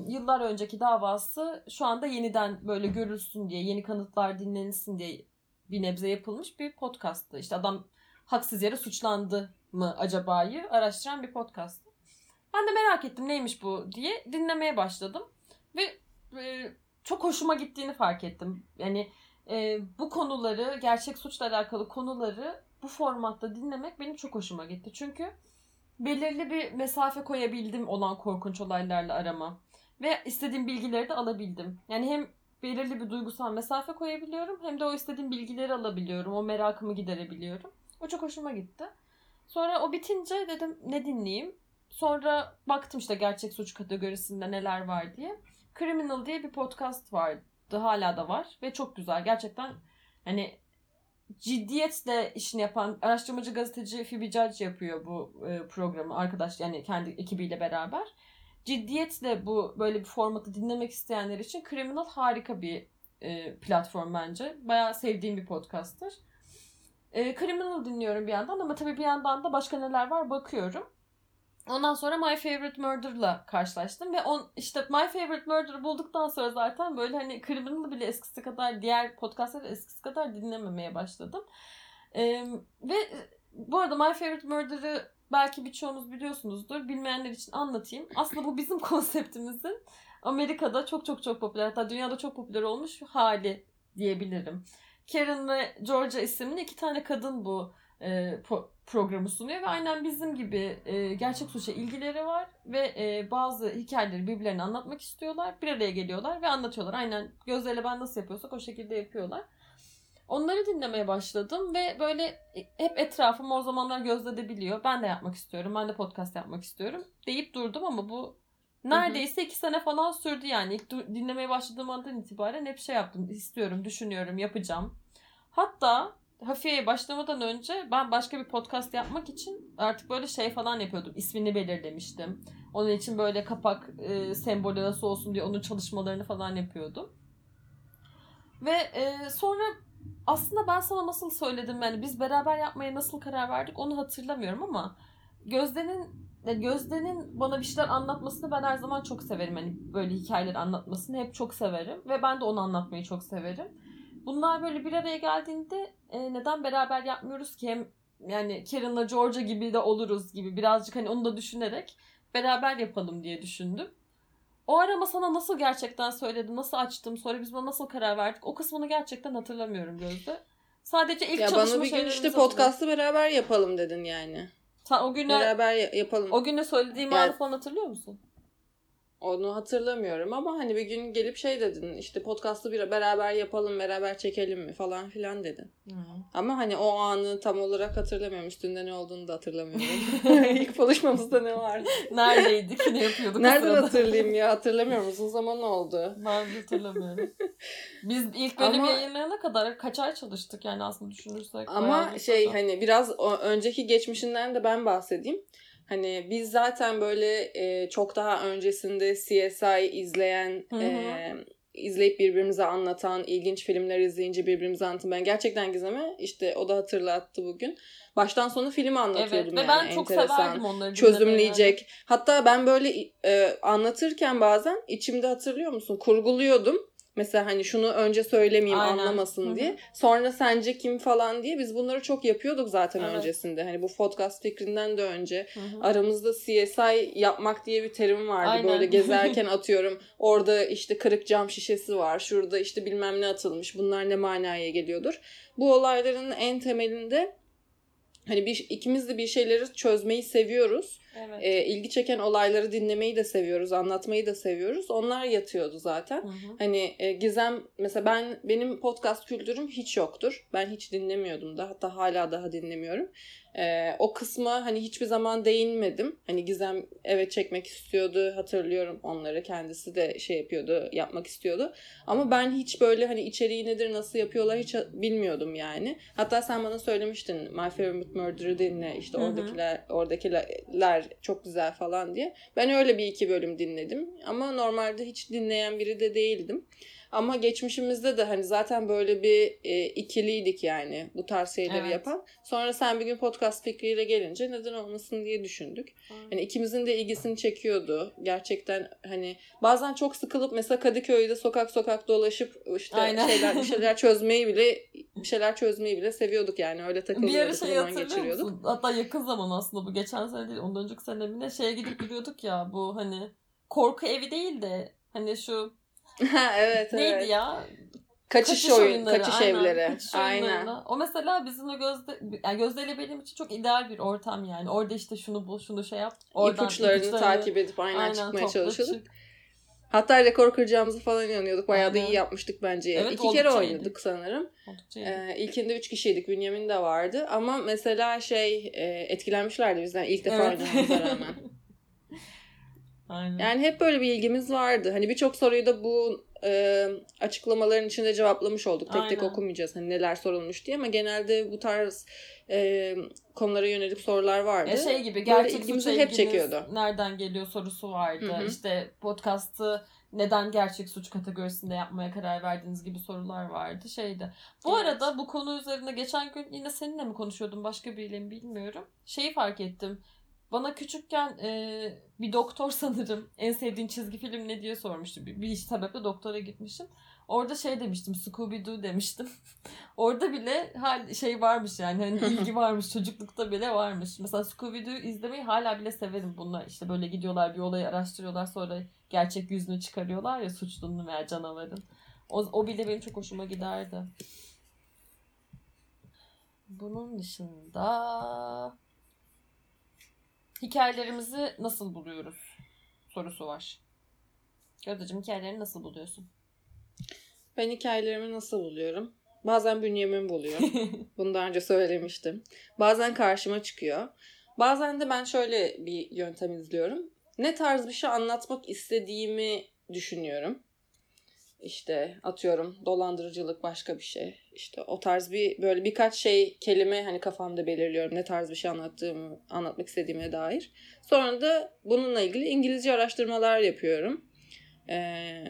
A: yıllar önceki davası şu anda yeniden böyle görülsün diye, yeni kanıtlar dinlenilsin diye bir nebze yapılmış bir podcasttı. İşte adam haksız yere suçlandı mı acaba'yı araştıran bir podcast. Ben de merak ettim neymiş bu diye dinlemeye başladım. Ve e, çok hoşuma gittiğini fark ettim. Yani e, bu konuları, gerçek suçla alakalı konuları bu formatta dinlemek benim çok hoşuma gitti. Çünkü belirli bir mesafe koyabildim olan korkunç olaylarla arama. Ve istediğim bilgileri de alabildim. Yani hem belirli bir duygusal mesafe koyabiliyorum hem de o istediğim bilgileri alabiliyorum. O merakımı giderebiliyorum. O çok hoşuma gitti. Sonra o bitince dedim ne dinleyeyim? Sonra baktım işte gerçek suç kategorisinde neler var diye. Criminal diye bir podcast vardı. Hala da var ve çok güzel. Gerçekten hani ciddiyetle işini yapan araştırmacı gazeteci Phoebe Judge yapıyor bu e, programı arkadaş yani kendi ekibiyle beraber. Ciddiyetle bu böyle bir formatı dinlemek isteyenler için Criminal harika bir e, platform bence. Bayağı sevdiğim bir podcast'tır. E, Criminal dinliyorum bir yandan ama tabii bir yandan da başka neler var bakıyorum. Ondan sonra My Favorite Murder'la karşılaştım ve on işte My Favorite Murder'ı bulduktan sonra zaten böyle hani Criminal'ı bile eskisi kadar diğer podcastları eskisi kadar dinlememeye başladım. Ee, ve bu arada My Favorite Murder'ı belki birçoğunuz biliyorsunuzdur. Bilmeyenler için anlatayım. Aslında bu bizim konseptimizin Amerika'da çok çok çok popüler hatta dünyada çok popüler olmuş hali diyebilirim. Karen ve Georgia isimli iki tane kadın bu e, po- programı sunuyor ve aynen bizim gibi e, gerçek suça ilgileri var ve e, bazı hikayeleri birbirlerine anlatmak istiyorlar. Bir araya geliyorlar ve anlatıyorlar. Aynen gözlerle ben nasıl yapıyorsak o şekilde yapıyorlar. Onları dinlemeye başladım ve böyle hep etrafım o zamanlar Gözde de biliyor. Ben de yapmak istiyorum. Ben de podcast yapmak istiyorum. Deyip durdum ama bu neredeyse iki sene falan sürdü yani. İlk dinlemeye başladığım andan itibaren hep şey yaptım. İstiyorum, düşünüyorum, yapacağım. Hatta Hafiye'ye başlamadan önce ben başka bir podcast yapmak için artık böyle şey falan yapıyordum. İsmini belirlemiştim. Onun için böyle kapak e, sembolü nasıl olsun diye onun çalışmalarını falan yapıyordum. Ve e, sonra aslında ben sana nasıl söyledim yani biz beraber yapmaya nasıl karar verdik onu hatırlamıyorum ama Gözde'nin Gözde'nin bana bir şeyler anlatmasını ben her zaman çok severim. Hani böyle hikayeler anlatmasını hep çok severim ve ben de onu anlatmayı çok severim. Bunlar böyle bir araya geldiğinde e, neden beraber yapmıyoruz ki hem yani Karen'la Georgia gibi de oluruz gibi birazcık hani onu da düşünerek beraber yapalım diye düşündüm. O arama sana nasıl gerçekten söyledim, nasıl açtım, sonra biz buna nasıl karar verdik o kısmını gerçekten hatırlamıyorum Gözde. Sadece ilk
B: ya
A: çalışma
B: bana bir gün işte podcast'ı beraber yapalım dedin yani.
A: Sen o güne
B: beraber yapalım.
A: O güne söylediğim yani, anı falan hatırlıyor musun?
B: Onu hatırlamıyorum ama hani bir gün gelip şey dedin işte podcast'ı bir beraber yapalım beraber çekelim mi falan filan dedin. Hı. Ama hani o anı tam olarak hatırlamıyorum. Üstünde ne olduğunu da hatırlamıyorum. İlk buluşmamızda ne vardı?
A: Neredeydik? Ne yapıyorduk?
B: Nereden hatırlayayım ya? Hatırlamıyorum. Uzun zaman oldu.
A: Ben hatırlamıyorum. Biz ilk bölüm ama, yayınlayana kadar kaç ay çalıştık yani aslında düşünürsek.
B: Ama şey da. hani biraz önceki geçmişinden de ben bahsedeyim. Hani biz zaten böyle e, çok daha öncesinde CSI izleyen, e, izleyip birbirimize anlatan, ilginç filmler izleyince birbirimize anlatan. Ben gerçekten Gizem'e işte o da hatırlattı bugün. Baştan sona film anlatıyordum evet, yani. Ve ben çok Enteresan, severdim onları Çözümleyecek. Yani. Hatta ben böyle e, anlatırken bazen içimde hatırlıyor musun? Kurguluyordum Mesela hani şunu önce söylemeyeyim Aynen. anlamasın Hı-hı. diye. Sonra sence kim falan diye biz bunları çok yapıyorduk zaten evet. öncesinde. Hani bu podcast fikrinden de önce Hı-hı. aramızda CSI yapmak diye bir terim vardı. Aynen. Böyle gezerken atıyorum orada işte kırık cam şişesi var. Şurada işte bilmem ne atılmış. Bunlar ne manaya geliyordur. Bu olayların en temelinde hani bir, ikimiz de bir şeyleri çözmeyi seviyoruz Evet. E, ilgi çeken olayları dinlemeyi de seviyoruz, anlatmayı da seviyoruz. Onlar yatıyordu zaten. Hı hı. Hani e, Gizem mesela ben benim podcast kültürüm hiç yoktur. Ben hiç dinlemiyordum da hatta hala daha dinlemiyorum. Ee, o kısma hani hiçbir zaman değinmedim. Hani Gizem evet çekmek istiyordu. Hatırlıyorum onları. Kendisi de şey yapıyordu, yapmak istiyordu. Ama ben hiç böyle hani içeriği nedir, nasıl yapıyorlar hiç bilmiyordum yani. Hatta sen bana söylemiştin My Favorite Murder'ı dinle. İşte Hı-hı. oradakiler oradakiler çok güzel falan diye. Ben öyle bir iki bölüm dinledim. Ama normalde hiç dinleyen biri de değildim. Ama geçmişimizde de hani zaten böyle bir e, ikiliydik yani bu tarz şeyleri evet. yapan. Sonra sen bir gün podcast fikriyle gelince neden olmasın diye düşündük. Hani ikimizin de ilgisini çekiyordu. Gerçekten hani bazen çok sıkılıp mesela Kadıköy'de sokak sokak dolaşıp işte Aynen. şeyler bir şeyler çözmeyi bile bir şeyler çözmeyi bile seviyorduk yani öyle takılıyorduk bir ara şey zaman geçiriyorduk. Musun?
A: Hatta yakın zaman aslında bu geçen sene değil ondan önceki sene mi ne şeye gidip duruyorduk ya bu hani korku evi değil de hani şu
B: evet
A: neydi evet. ya
B: Kaçış, kaçış oyun, oyunları, kaçış aynen, evleri. Kaçış
A: aynen. O mesela bizim o gözde yani gözdeyle benim için çok ideal bir ortam yani. Orada işte şunu bul, şunu şey yap.
B: Oradan ipuçlarını, ipuçlarını takip edip aynen, aynen çıkmaya çalışıyorduk. Hatta rekor kıracağımızı falan inanıyorduk. Bayağı aynen. da iyi yapmıştık bence. Evet, İki kere oynadık iyiydi. sanırım. Ee, ilkinde üç kişiydik. Bünyamin de vardı. Ama mesela şey e, etkilenmişlerdi bizden ilk defa evet. oynamamıza rağmen. Aynen. Yani hep böyle bir ilgimiz vardı. Hani birçok soruyu da bu e, açıklamaların içinde cevaplamış olduk. Tek Aynen. tek okumayacağız hani neler sorulmuş diye ama genelde bu tarz e, konulara yönelik sorular vardı.
A: Ya şey gibi gerçek ilgimizi hep çekiyordu. Nereden geliyor sorusu vardı. Hı-hı. İşte podcast'ı neden gerçek suç kategorisinde yapmaya karar verdiğiniz gibi sorular vardı şeydi. Bu evet. arada bu konu üzerinde geçen gün yine seninle mi konuşuyordum başka biriyle mi bilmiyorum. Şeyi fark ettim. Bana küçükken e, bir doktor sanırım en sevdiğin çizgi film ne diye sormuştu. Bir, bir sebeple doktora gitmişim. Orada şey demiştim Scooby Doo demiştim. Orada bile hal şey varmış yani hani ilgi varmış çocuklukta bile varmış. Mesela Scooby Doo izlemeyi hala bile severim bunlar. İşte böyle gidiyorlar bir olayı araştırıyorlar sonra gerçek yüzünü çıkarıyorlar ya suçlunun veya canavarın. O, o bile benim çok hoşuma giderdi. Bunun dışında hikayelerimizi nasıl buluyoruz sorusu var. Gözdeciğim hikayelerini nasıl buluyorsun?
B: Ben hikayelerimi nasıl buluyorum? Bazen bünyemim buluyor. Bunu daha önce söylemiştim. Bazen karşıma çıkıyor. Bazen de ben şöyle bir yöntem izliyorum. Ne tarz bir şey anlatmak istediğimi düşünüyorum. İşte atıyorum dolandırıcılık başka bir şey. İşte o tarz bir böyle birkaç şey kelime hani kafamda belirliyorum ne tarz bir şey anlattığımı anlatmak istediğime dair. Sonra da bununla ilgili İngilizce araştırmalar yapıyorum. Ee,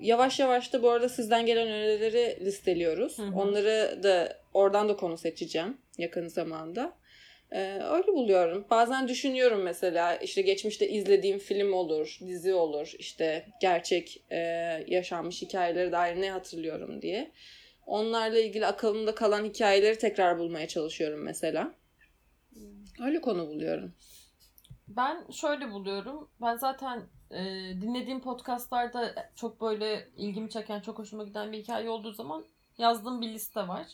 B: yavaş yavaş da bu arada sizden gelen önerileri listeliyoruz. Hı hı. Onları da oradan da konu seçeceğim yakın zamanda. Ee, öyle buluyorum. Bazen düşünüyorum mesela işte geçmişte izlediğim film olur, dizi olur, işte gerçek e, yaşanmış hikayeleri dair ne hatırlıyorum diye. Onlarla ilgili akılımda kalan hikayeleri tekrar bulmaya çalışıyorum mesela. Öyle konu buluyorum.
A: Ben şöyle buluyorum. Ben zaten e, dinlediğim podcastlarda çok böyle ilgimi çeken, çok hoşuma giden bir hikaye olduğu zaman yazdığım bir liste var.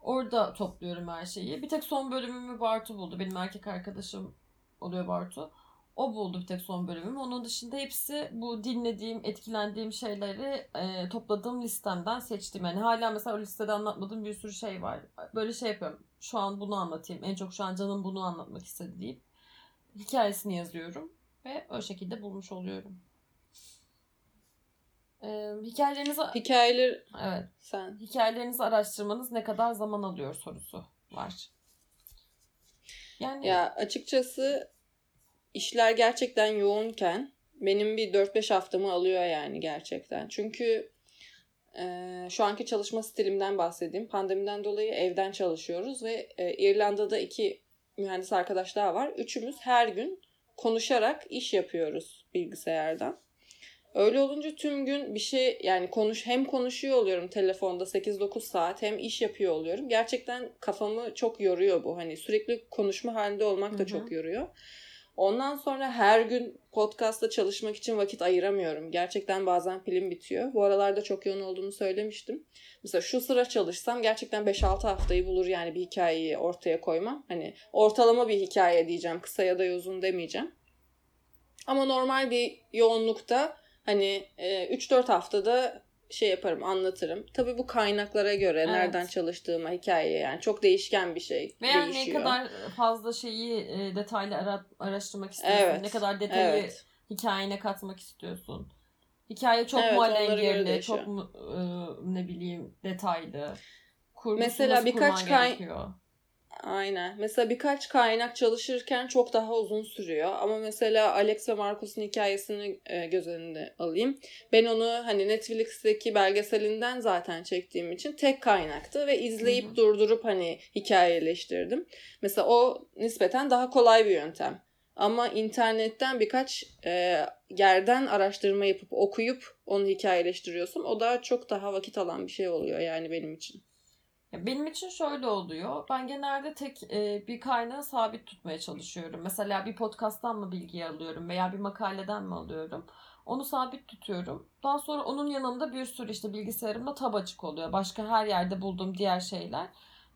A: Orada topluyorum her şeyi. Bir tek son bölümümü Bartu buldu. Benim erkek arkadaşım oluyor Bartu. O buldu bir tek son bölümümü. Onun dışında hepsi bu dinlediğim, etkilendiğim şeyleri e, topladığım listemden seçtim. Yani hala mesela o listede anlatmadığım bir sürü şey var. Böyle şey yapıyorum. Şu an bunu anlatayım. En çok şu an canım bunu anlatmak istedi deyip hikayesini yazıyorum. Ve o şekilde bulmuş oluyorum. Ee, hikayelerinizi
B: hikayeler
A: evet sen hikayelerinizi araştırmanız ne kadar zaman alıyor sorusu var.
B: Yani ya açıkçası işler gerçekten yoğunken benim bir 4-5 haftamı alıyor yani gerçekten. Çünkü e, şu anki çalışma stilimden bahsedeyim. Pandemiden dolayı evden çalışıyoruz ve e, İrlanda'da iki mühendis arkadaş daha var. Üçümüz her gün konuşarak iş yapıyoruz bilgisayardan. Öyle olunca tüm gün bir şey yani konuş hem konuşuyor oluyorum telefonda 8-9 saat hem iş yapıyor oluyorum. Gerçekten kafamı çok yoruyor bu. Hani sürekli konuşma halinde olmak da Hı-hı. çok yoruyor. Ondan sonra her gün podcast'ta çalışmak için vakit ayıramıyorum. Gerçekten bazen pilim bitiyor. Bu aralarda çok yoğun olduğunu söylemiştim. Mesela şu sıra çalışsam gerçekten 5-6 haftayı bulur yani bir hikayeyi ortaya koymam. Hani ortalama bir hikaye diyeceğim. Kısa ya da uzun demeyeceğim. Ama normal bir yoğunlukta hani 3-4 e, haftada şey yaparım anlatırım. Tabii bu kaynaklara göre evet. nereden çalıştığıma hikaye yani çok değişken bir şey.
A: Veya değişiyor. ne kadar fazla şeyi e, detaylı ara, araştırmak istiyorsun. Evet. Ne kadar detayı evet. hikayene katmak istiyorsun. Hikaye çok evet, mu alengirli, çok mu e, ne bileyim detaylı.
B: Kurgusunu Mesela birkaç kay Aynen. Mesela birkaç kaynak çalışırken çok daha uzun sürüyor. Ama mesela Alex ve Marcus'un hikayesini e, göz önünde alayım. Ben onu hani Netflix'teki belgeselinden zaten çektiğim için tek kaynaktı ve izleyip Hı-hı. durdurup hani hikayeleştirdim. Mesela o nispeten daha kolay bir yöntem. Ama internetten birkaç e, yerden araştırma yapıp okuyup onu hikayeleştiriyorsun. O da çok daha vakit alan bir şey oluyor yani benim için.
A: Benim için şöyle oluyor. Ben genelde tek e, bir kaynağı sabit tutmaya çalışıyorum. Mesela bir podcast'tan mı bilgi alıyorum veya bir makaleden mi alıyorum? Onu sabit tutuyorum. Daha sonra onun yanında bir sürü işte bilgisayarımda tab açık oluyor. Başka her yerde bulduğum diğer şeyler.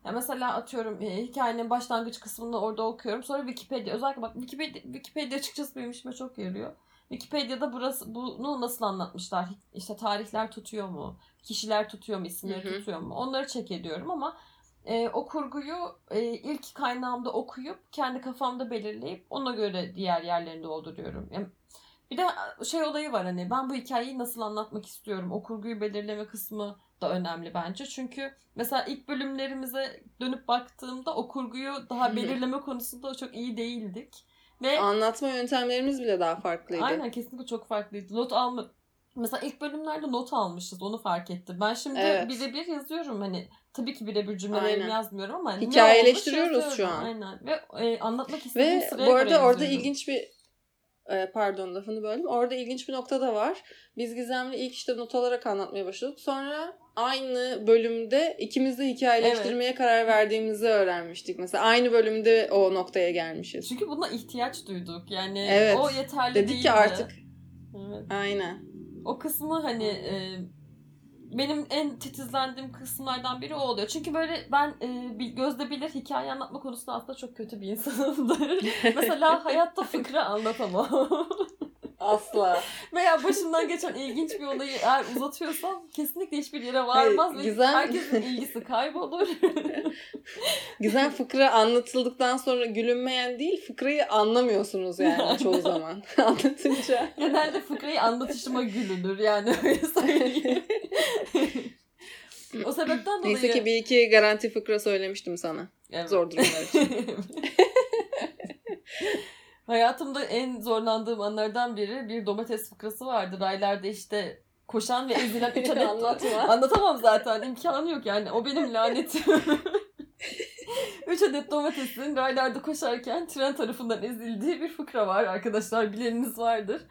A: Ya mesela atıyorum e, hikayenin başlangıç kısmını orada okuyorum. Sonra Wikipedia özellikle bak Wikipedia, Wikipedia açıkçası benim işime çok yarıyor. Wikipedia'da burası bunu nasıl anlatmışlar? İşte tarihler tutuyor mu? Kişiler tutuyor mu? isimleri Hı-hı. tutuyor mu? Onları çek ediyorum ama e, o kurguyu e, ilk kaynağımda okuyup kendi kafamda belirleyip ona göre diğer yerlerini dolduruyorum. Yani bir de şey olayı var hani ben bu hikayeyi nasıl anlatmak istiyorum. O kurguyu belirleme kısmı da önemli bence. Çünkü mesela ilk bölümlerimize dönüp baktığımda o kurguyu daha belirleme konusunda çok iyi değildik.
B: Ve anlatma yöntemlerimiz bile daha farklıydı.
A: Aynen kesinlikle çok farklıydı. Not alma Mesela ilk bölümlerde not almışız onu fark ettim. Ben şimdi evet. birebir yazıyorum hani tabii ki birebir cümlelerimi yazmıyorum ama
B: hikayeleştiriyoruz şu an.
A: Aynen. Ve e, anlatmak istediğim
B: Ve bu arada orada ilginç bir e, pardon lafını böldüm. Orada ilginç bir nokta da var. Biz Gizem'le ilk işte not alarak anlatmaya başladık. Sonra aynı bölümde ikimiz de hikayeleştirmeye evet. karar verdiğimizi öğrenmiştik. Mesela aynı bölümde o noktaya gelmişiz.
A: Çünkü buna ihtiyaç duyduk. Yani evet. o yeterli Dedik değildi. ki artık.
B: Evet. Aynen.
A: O kısmı hani e, benim en titizlendiğim kısımlardan biri o oluyor. Çünkü böyle ben e, gözde bilir hikaye anlatma konusunda aslında çok kötü bir insanımdır. Mesela hayatta fıkra anlatamam.
B: Asla.
A: Veya başımdan geçen ilginç bir olayı eğer uzatıyorsam kesinlikle hiçbir yere varmaz Hayır, ve güzel... herkesin ilgisi kaybolur.
B: güzel fıkra anlatıldıktan sonra gülünmeyen değil fıkrayı anlamıyorsunuz yani çoğu zaman anlatınca.
A: Genelde fıkrayı anlatışıma gülünür yani öyle söyleyeyim. o sebepten dolayı...
B: Neyse ki bir iki garanti fıkra söylemiştim sana. Evet. Zor durumlar için.
A: Hayatımda en zorlandığım anlardan biri bir domates fıkrası vardı. Raylarda işte koşan ve ezilen üç adet... Anlatma. Anlatamam zaten. imkanı yok yani. O benim lanetim. üç adet domatesin raylarda koşarken tren tarafından ezildiği bir fıkra var arkadaşlar. Bileniniz vardır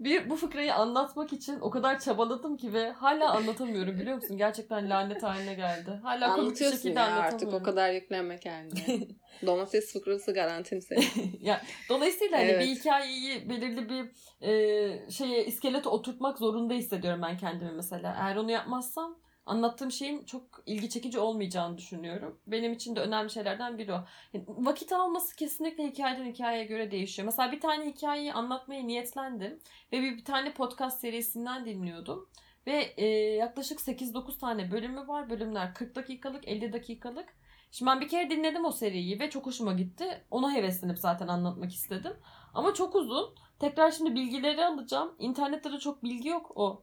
A: bir bu fıkrayı anlatmak için o kadar çabaladım ki ve hala anlatamıyorum biliyor musun? Gerçekten lanet haline geldi. Hala komik bir şekilde ya
B: artık o kadar yüklenme kendine. Domates fıkrası garantim senin.
A: ya, dolayısıyla hani evet. bir hikayeyi belirli bir e, şeye iskelete oturtmak zorunda hissediyorum ben kendimi mesela. Eğer onu yapmazsam anlattığım şeyin çok ilgi çekici olmayacağını düşünüyorum. Benim için de önemli şeylerden biri o. Yani vakit alması kesinlikle hikayeden hikayeye göre değişiyor. Mesela bir tane hikayeyi anlatmaya niyetlendim ve bir, bir tane podcast serisinden dinliyordum. Ve e, yaklaşık 8-9 tane bölümü var. Bölümler 40 dakikalık, 50 dakikalık. Şimdi ben bir kere dinledim o seriyi ve çok hoşuma gitti. Ona heveslenip zaten anlatmak istedim. Ama çok uzun. Tekrar şimdi bilgileri alacağım. İnternette de çok bilgi yok o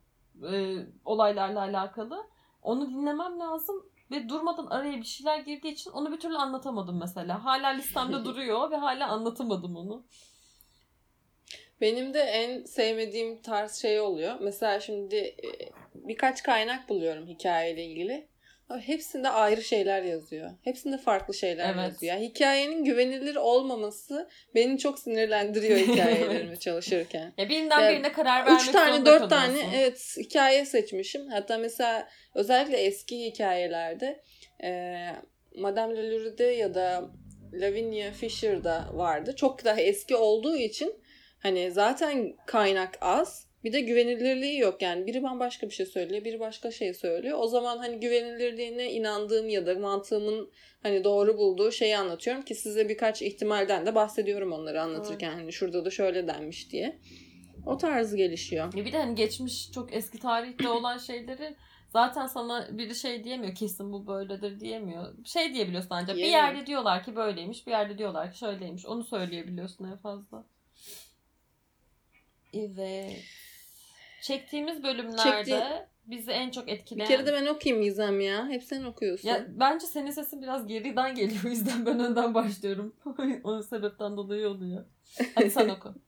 A: e, olaylarla alakalı. Onu dinlemem lazım ve durmadan araya bir şeyler girdiği için onu bir türlü anlatamadım mesela. Hala listemde duruyor ve hala anlatamadım onu.
B: Benim de en sevmediğim tarz şey oluyor. Mesela şimdi e, birkaç kaynak buluyorum hikayeyle ilgili. Hepsinde ayrı şeyler yazıyor. Hepsinde farklı şeyler evet. yazıyor. hikayenin güvenilir olmaması beni çok sinirlendiriyor hikayelerimi çalışırken.
A: Ya birinden yani, birine karar vermek
B: Üç tane, dört tane evet hikaye seçmişim. Hatta mesela özellikle eski hikayelerde e, Madame Leloure'de ya da Lavinia Fisher'da vardı. Çok daha eski olduğu için hani zaten kaynak az bir de güvenilirliği yok yani. Biri bambaşka bir şey söylüyor, biri başka şey söylüyor. O zaman hani güvenilirliğine inandığım ya da mantığımın hani doğru bulduğu şeyi anlatıyorum ki size birkaç ihtimalden de bahsediyorum onları anlatırken. Evet. Hani şurada da şöyle denmiş diye. O tarz gelişiyor.
A: Bir de hani geçmiş çok eski tarihte olan şeyleri zaten sana biri şey diyemiyor kesin bu böyledir diyemiyor. Şey diyebiliyorsun ancak bir yerde diyorlar ki böyleymiş bir yerde diyorlar ki şöyleymiş onu söyleyebiliyorsun en fazla. Evet. Çektiğimiz bölümlerde Çekti... bizi en çok etkileyen...
B: Bir kere de ben okuyayım Gizem ya. Hep sen okuyorsun.
A: Ya, bence senin sesin biraz geriden geliyor. O yüzden ben önden başlıyorum. o sebepten dolayı oluyor. Hadi sen oku.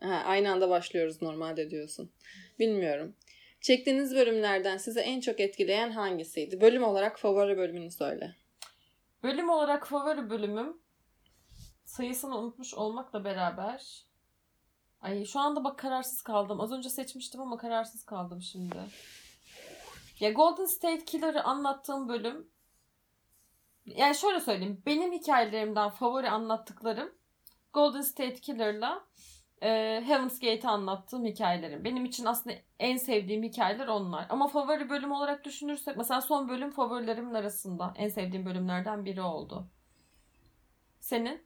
B: Ha, aynı anda başlıyoruz normalde diyorsun. Bilmiyorum. Çektiğiniz bölümlerden size en çok etkileyen hangisiydi? Bölüm olarak favori bölümünü söyle.
A: Bölüm olarak favori bölümüm sayısını unutmuş olmakla beraber Ay şu anda bak kararsız kaldım. Az önce seçmiştim ama kararsız kaldım şimdi. Ya Golden State Killer'ı anlattığım bölüm yani şöyle söyleyeyim. Benim hikayelerimden favori anlattıklarım Golden State Killer'la e, Heaven's Gate'i anlattığım hikayelerim. Benim için aslında en sevdiğim hikayeler onlar. Ama favori bölüm olarak düşünürsek mesela son bölüm favorilerimin arasında. En sevdiğim bölümlerden biri oldu. Senin?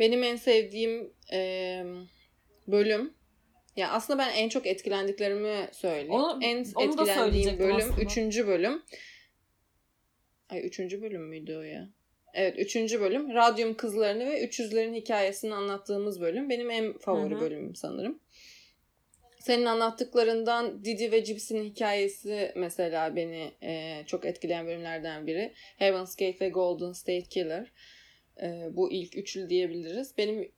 B: Benim en sevdiğim e, bölüm ya aslında ben en çok etkilendiklerimi söyleyeyim.
A: Onu,
B: en
A: onu
B: etkilendiğim bölüm
A: aslında.
B: üçüncü bölüm. Ay üçüncü bölüm müydü o ya? Evet üçüncü bölüm. Radyum kızlarını ve üçüzlerin hikayesini anlattığımız bölüm. Benim en favori
A: Hı hı.
B: bölümüm sanırım. Senin anlattıklarından Didi ve Gypsy'nin hikayesi mesela beni e, çok etkileyen bölümlerden biri. Heaven's Gate ve Golden State Killer. E, bu ilk üçlü diyebiliriz. Benim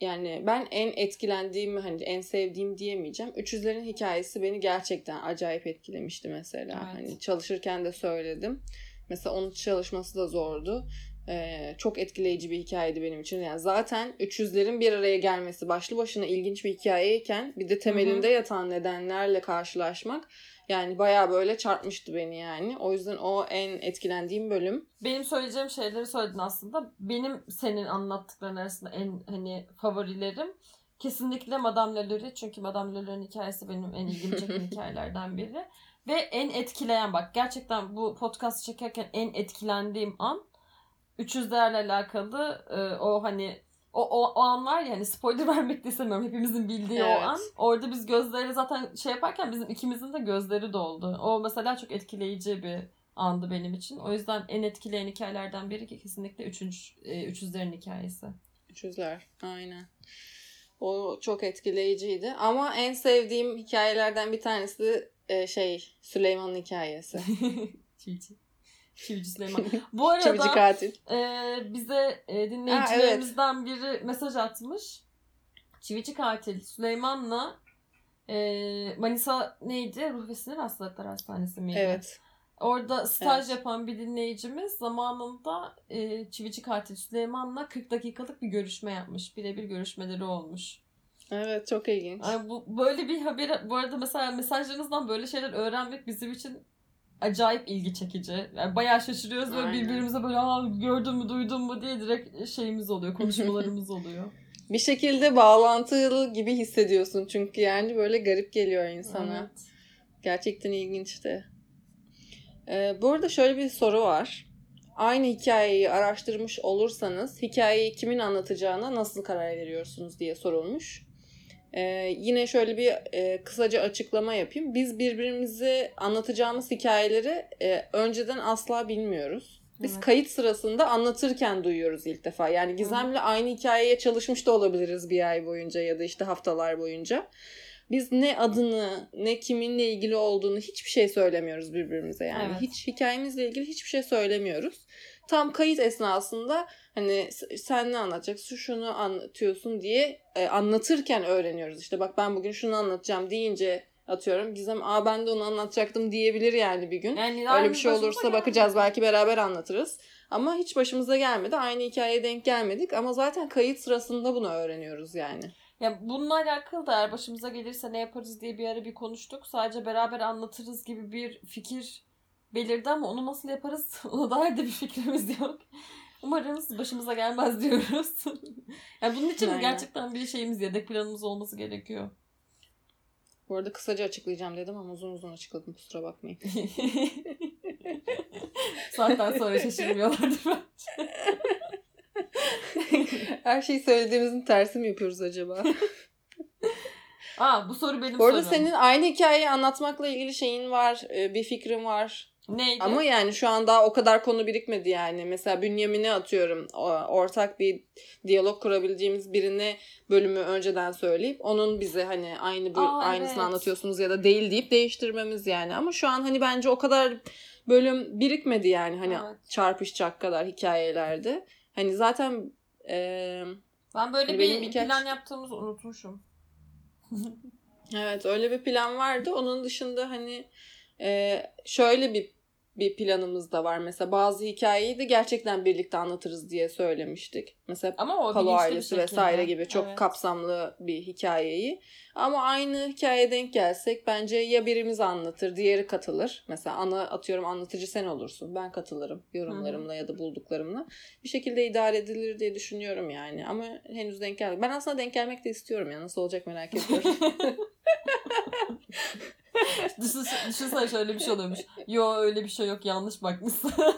B: yani ben en etkilendiğim hani en sevdiğim diyemeyeceğim. Üçüzlerin hikayesi beni gerçekten acayip etkilemişti mesela.
A: Evet.
B: Hani çalışırken de söyledim. Mesela onun çalışması da zordu. Ee, çok etkileyici bir hikayeydi benim için. Yani zaten üçüzlerin bir araya gelmesi başlı başına ilginç bir hikayeyken bir de temelinde yatan nedenlerle karşılaşmak yani bayağı böyle çarpmıştı beni yani. O yüzden o en etkilendiğim bölüm.
A: Benim söyleyeceğim şeyleri söyledin aslında. Benim senin anlattıkların arasında en hani favorilerim kesinlikle Madame Lalaurie. Çünkü Madame Lalaurie hikayesi benim en ilgimi çeken hikayelerden biri. Ve en etkileyen bak gerçekten bu podcast çekerken en etkilendiğim an 300'lerle alakalı e, o hani o, o, o an var ya hani spoiler vermek de istemiyorum. Hepimizin bildiği o
B: Evet.
A: an. Orada biz gözleri zaten şey yaparken bizim ikimizin de gözleri doldu. O mesela çok etkileyici bir andı benim için. O yüzden en etkileyen hikayelerden biri ki kesinlikle üçüncü, e, Üçüzlerin hikayesi.
B: Üçüzler. Aynen. O çok etkileyiciydi. Ama en sevdiğim hikayelerden bir tanesi e, şey Süleyman'ın hikayesi.
A: Çivici. Çivici Süleyman. Bu arada
B: Çivici katil.
A: e, bize e, dinleyicilerimizden biri mesaj atmış. Çivici katil Süleyman'la e, Manisa neydi? Ruh ve Sinir Hastalıkları Hastanesi miydi?
B: Evet.
A: Orada staj
B: Evet.
A: yapan bir dinleyicimiz zamanında e, Çivici Katil Süleyman'la 40 dakikalık bir görüşme yapmış. Birebir görüşmeleri olmuş.
B: Evet çok ilginç.
A: Yani bu böyle bir haber bu arada mesela mesajlarınızdan böyle şeyler öğrenmek bizim için acayip ilgi çekici. Yani bayağı şaşırıyoruz ve birbirimize böyle Aa, gördün mü duydun mu diye direkt şeyimiz oluyor. Konuşmalarımız oluyor.
B: Bir şekilde bağlantılı gibi hissediyorsun çünkü yani böyle garip geliyor insana.
A: Evet.
B: Gerçekten ilginçti. Ee, bu arada şöyle bir soru var. Aynı hikayeyi araştırmış olursanız hikayeyi kimin anlatacağına nasıl karar veriyorsunuz diye sorulmuş. Ee, yine şöyle bir e, kısaca açıklama yapayım. Biz birbirimizi anlatacağımız hikayeleri e, önceden asla bilmiyoruz. Biz
A: Evet.
B: kayıt sırasında anlatırken duyuyoruz ilk defa. Yani Gizem'le aynı hikayeye çalışmış da olabiliriz bir ay boyunca ya da işte haftalar boyunca. Biz ne adını, ne kiminle ilgili olduğunu hiçbir şey söylemiyoruz birbirimize yani.
A: Evet.
B: Hiç hikayemizle ilgili hiçbir şey söylemiyoruz. Tam kayıt esnasında hani sen ne anlatacaksın, şunu anlatıyorsun diye e, anlatırken öğreniyoruz. İşte bak ben bugün şunu anlatacağım deyince atıyorum Gizem aa ben de onu anlatacaktım diyebilir yani bir gün.
A: Yani
B: Öyle bir şey olursa
A: geldi.
B: bakacağız belki beraber anlatırız. Ama hiç başımıza gelmedi. Aynı hikayeye denk gelmedik ama zaten kayıt sırasında bunu öğreniyoruz yani.
A: Ya bununla alakalı da eğer başımıza gelirse ne yaparız diye bir ara bir konuştuk. Sadece beraber anlatırız gibi bir fikir belirdi ama onu nasıl yaparız ona dair de bir fikrimiz yok. Umarız başımıza gelmez diyoruz. yani bunun için
B: Aynen.
A: gerçekten bir şeyimiz, yedek planımız olması gerekiyor.
B: Bu arada kısaca açıklayacağım dedim ama uzun uzun açıkladım kusura bakmayın.
A: Saatten sonra şaşırmıyorlardır bence.
B: Her şeyi söylediğimizin tersi mi yapıyoruz acaba?
A: Aa bu soru benim
B: Bu arada
A: sorum.
B: senin aynı hikayeyi anlatmakla ilgili şeyin var, e, bir fikrin var.
A: Neydi?
B: Ama yani şu an daha o kadar konu birikmedi yani. Mesela Bünyamin'e atıyorum ortak bir diyalog kurabileceğimiz birini bölümü önceden söyleyip onun bize hani aynı bu
A: Aa,
B: aynısını
A: evet.
B: anlatıyorsunuz ya da değil deyip değiştirmemiz yani. Ama şu an hani bence o kadar bölüm birikmedi yani hani
A: Evet.
B: çarpışacak kadar hikayelerde. Hani zaten eee
A: ben böyle
B: Hani
A: bir
B: birkaç-
A: plan yaptığımızı unutmuşum.
B: Evet öyle bir plan vardı. Onun dışında hani e, şöyle bir bir planımız da var. Mesela bazı hikayeyi de gerçekten birlikte anlatırız diye söylemiştik. Mesela
A: Ama o
B: Palo ailesi vesaire gibi çok
A: Evet.
B: kapsamlı bir hikayeyi. Ama aynı hikayeye denk gelsek bence ya birimiz anlatır, diğeri katılır. Mesela ana atıyorum anlatıcı sen olursun. Ben katılırım yorumlarımla ya da bulduklarımla. Bir şekilde idare edilir diye düşünüyorum yani. Ama henüz denk gelmedi. Ben aslında denk gelmek de istiyorum ya. Nasıl olacak merak ediyorum.
A: Düşün, düşünsene şöyle bir şey oluyormuş. Yo öyle bir şey yok yanlış bakmışsın.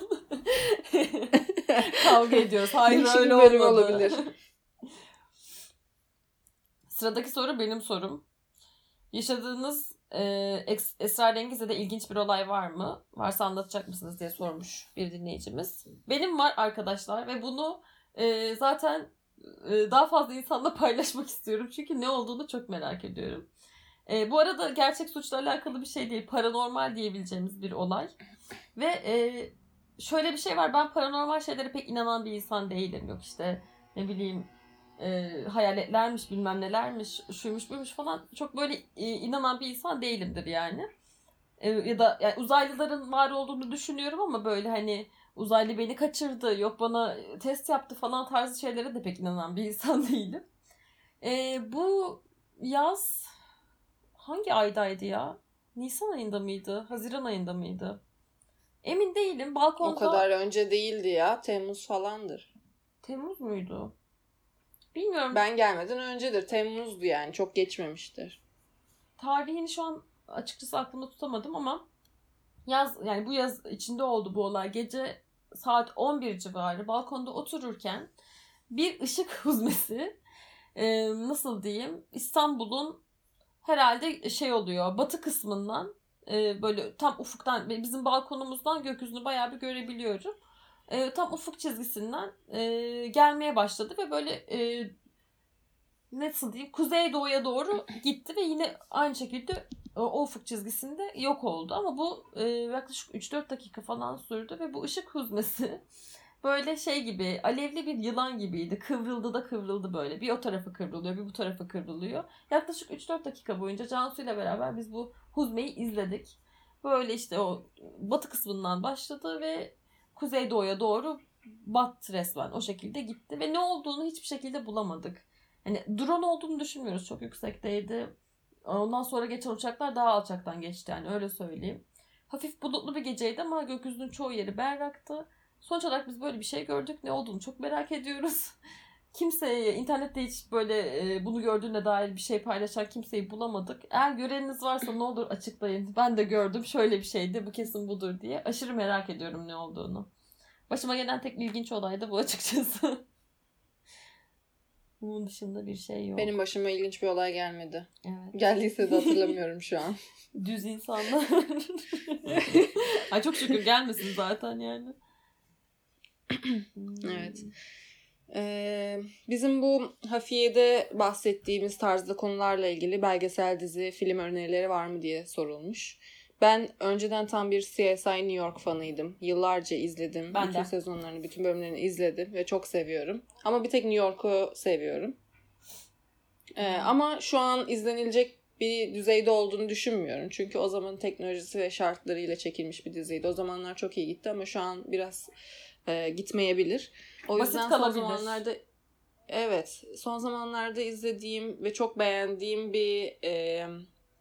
A: Kavga ediyoruz. Hayır
B: Değişik
A: öyle olmadı.
B: olabilir.
A: Sıradaki soru benim sorum. Yaşadığınız e, esrarengiz ya da ilginç bir olay var mı? Varsa anlatacak mısınız diye sormuş bir dinleyicimiz. Benim var arkadaşlar ve bunu e, zaten e, daha fazla insanla paylaşmak istiyorum. Çünkü ne olduğunu çok merak ediyorum. E, bu arada gerçek suçla alakalı bir şey değil. Paranormal diyebileceğimiz bir olay. Ve e, şöyle bir şey var. Ben paranormal şeylere pek inanan bir insan değilim. Yok işte ne bileyim e, hayaletlermiş bilmem nelermiş şuymuş buymuş falan çok böyle e, inanan bir insan değilimdir yani. E, ya da yani uzaylıların var olduğunu düşünüyorum ama böyle hani uzaylı beni kaçırdı yok bana test yaptı falan tarzı şeylere de pek inanan bir insan değilim. E, bu yaz hangi aydaydı ya? Nisan ayında mıydı? Haziran ayında mıydı? Emin değilim. Balkonda
B: O kadar önce değildi ya. Temmuz falandır.
A: Temmuz muydu? Bilmiyorum.
B: Ben gelmeden öncedir. Temmuz'du yani. Çok geçmemiştir.
A: tarihini şu an açıkçası aklımda tutamadım ama yaz yani bu yaz içinde oldu bu olay. Gece saat 11 civarı balkonda otururken bir ışık huzmesi e, nasıl diyeyim İstanbul'un herhalde şey oluyor batı kısmından e, böyle tam ufuktan bizim balkonumuzdan gökyüzünü bayağı bir görebiliyorum. E, tam ufuk çizgisinden e, gelmeye başladı ve böyle e, nasıl diyeyim kuzeydoğuya doğru gitti ve yine aynı şekilde o, o ufuk çizgisinde yok oldu. Ama bu e, yaklaşık 3-4 dakika falan sürdü ve bu ışık huzmesi böyle şey gibi alevli bir yılan gibiydi. Kıvrıldı da kıvrıldı böyle. Bir o tarafı kıvrılıyor bir bu tarafı kıvrılıyor. Yaklaşık 3-4 dakika boyunca Cansu ile beraber biz bu huzmeyi izledik. Böyle işte o batı kısmından başladı ve kuzeydoğuya doğru battı resmen. O şekilde gitti ve ne olduğunu hiçbir şekilde bulamadık. Hani drone olduğunu düşünmüyoruz. Çok yüksekteydi. Ondan sonra geçen uçaklar daha alçaktan geçti yani öyle söyleyeyim. Hafif bulutlu bir geceydi ama gökyüzünün çoğu yeri berraktı. Sonuç olarak biz böyle bir şey gördük. Ne olduğunu çok merak ediyoruz. Kimseye internette hiç böyle e, bunu gördüğüne dair bir şey paylaşan kimseyi bulamadık. Eğer göreniniz varsa ne olur açıklayın. Ben de gördüm şöyle bir şeydi bu kesin budur diye. Aşırı merak ediyorum ne olduğunu. Başıma gelen tek ilginç olay da bu açıkçası. Bunun dışında bir şey yok.
B: Benim başıma ilginç bir olay gelmedi.
A: Evet.
B: Geldiyse de hatırlamıyorum şu an.
A: Düz insanlar. Ay çok şükür gelmesin zaten yani.
B: Evet. Ee, bizim bu Hafiye'de bahsettiğimiz tarzda konularla ilgili belgesel dizi, film önerileri var mı diye sorulmuş. Ben önceden tam bir CSI New York fanıydım. Yıllarca izledim.
A: Ben
B: bütün
A: de.
B: sezonlarını, bütün bölümlerini izledim ve çok seviyorum. Ama bir tek New York'u seviyorum. Ee, ama şu an izlenilecek bir düzeyde olduğunu düşünmüyorum. Çünkü o zaman teknolojisi ve şartlarıyla çekilmiş bir diziydi. O zamanlar çok iyi gitti ama şu an biraz e, gitmeyebilir. O
A: Basit
B: yüzden son zamanlarda evet son zamanlarda izlediğim ve çok beğendiğim bir e,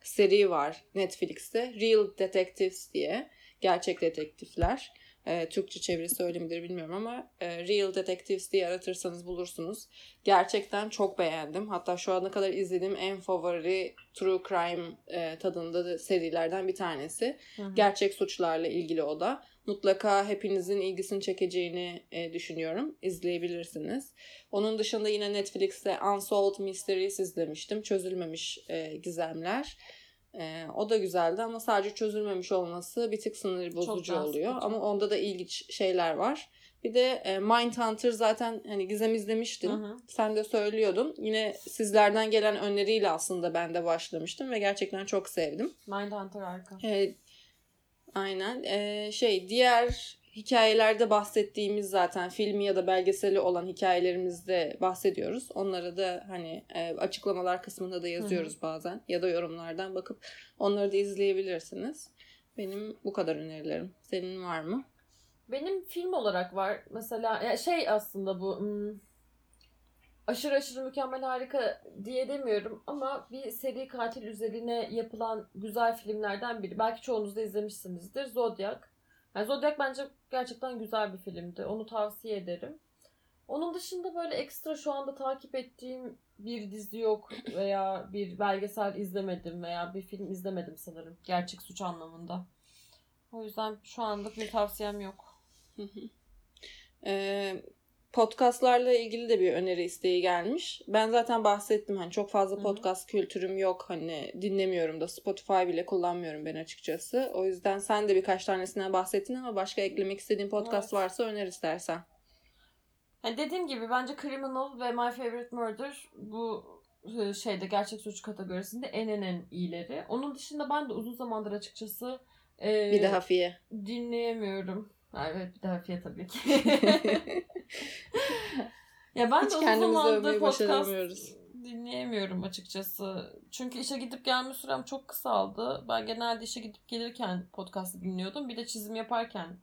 B: seri var Netflix'te. Real Detectives diye. Gerçek detektifler. E, Türkçe çevirisi öyle midir bilmiyorum ama e, Real Detectives diye aratırsanız bulursunuz. Gerçekten çok beğendim. Hatta şu ana kadar izlediğim en favori true crime e, tadında da serilerden bir tanesi.
A: Hı hı.
B: Gerçek suçlarla ilgili o da. Mutlaka hepinizin ilgisini çekeceğini e, düşünüyorum. İzleyebilirsiniz. Onun dışında yine Netflix'te Unsolved Mysteries izlemiştim. Çözülmemiş e, gizemler. E, o da güzeldi ama sadece çözülmemiş olması bir tık sınır bozucu oluyor. Ama onda da ilginç şeyler var. Bir de e, Mindhunter zaten hani Gizem izlemiştin. Hı hı. Sen de söylüyordun. Yine sizlerden gelen öneriyle aslında ben de başlamıştım ve gerçekten çok sevdim.
A: Mindhunter harika.
B: E, aynen. E, şey diğer hikayelerde bahsettiğimiz zaten filmi ya da belgeseli olan hikayelerimizde bahsediyoruz. Onları da hani e, açıklamalar kısmında da yazıyoruz Hı-hı. bazen ya da yorumlardan bakıp onları da izleyebilirsiniz. Benim bu kadar önerilerim. Senin var mı?
A: Benim film olarak var. Mesela şey aslında bu hmm, aşırı aşırı mükemmel harika diye demiyorum ama bir seri katil üzerine yapılan güzel filmlerden biri. Belki çoğunuz da izlemişsinizdir. Zodiac. Yani Zodiac bence gerçekten güzel bir filmdi. Onu tavsiye ederim. Onun dışında böyle ekstra şu anda takip ettiğim bir dizi yok veya bir belgesel izlemedim veya bir film izlemedim sanırım. Gerçek suç anlamında. O yüzden şu anda bir tavsiyem yok.
B: ee, podcastlarla ilgili de bir öneri isteği gelmiş. Ben zaten bahsettim hani çok fazla podcast Hı-hı. kültürüm yok. Hani dinlemiyorum da Spotify bile kullanmıyorum ben açıkçası. O yüzden sen de birkaç tanesinden bahsettin ama başka eklemek istediğin podcast evet. varsa öner istersen.
A: Yani dediğim gibi bence Criminal ve My Favorite Murder bu e, şeyde gerçek suç kategorisinde en en en iyileri. Onun dışında ben de uzun zamandır açıkçası
B: e, bir de Hafiye
A: dinleyemiyorum. Evet bir de Hafiye tabii ki. ya ben Hiç de uzun zamandır podcast dinleyemiyorum açıkçası. Çünkü işe gidip gelme sürem çok kısaldı. Ben genelde işe gidip gelirken podcast dinliyordum. Bir de çizim yaparken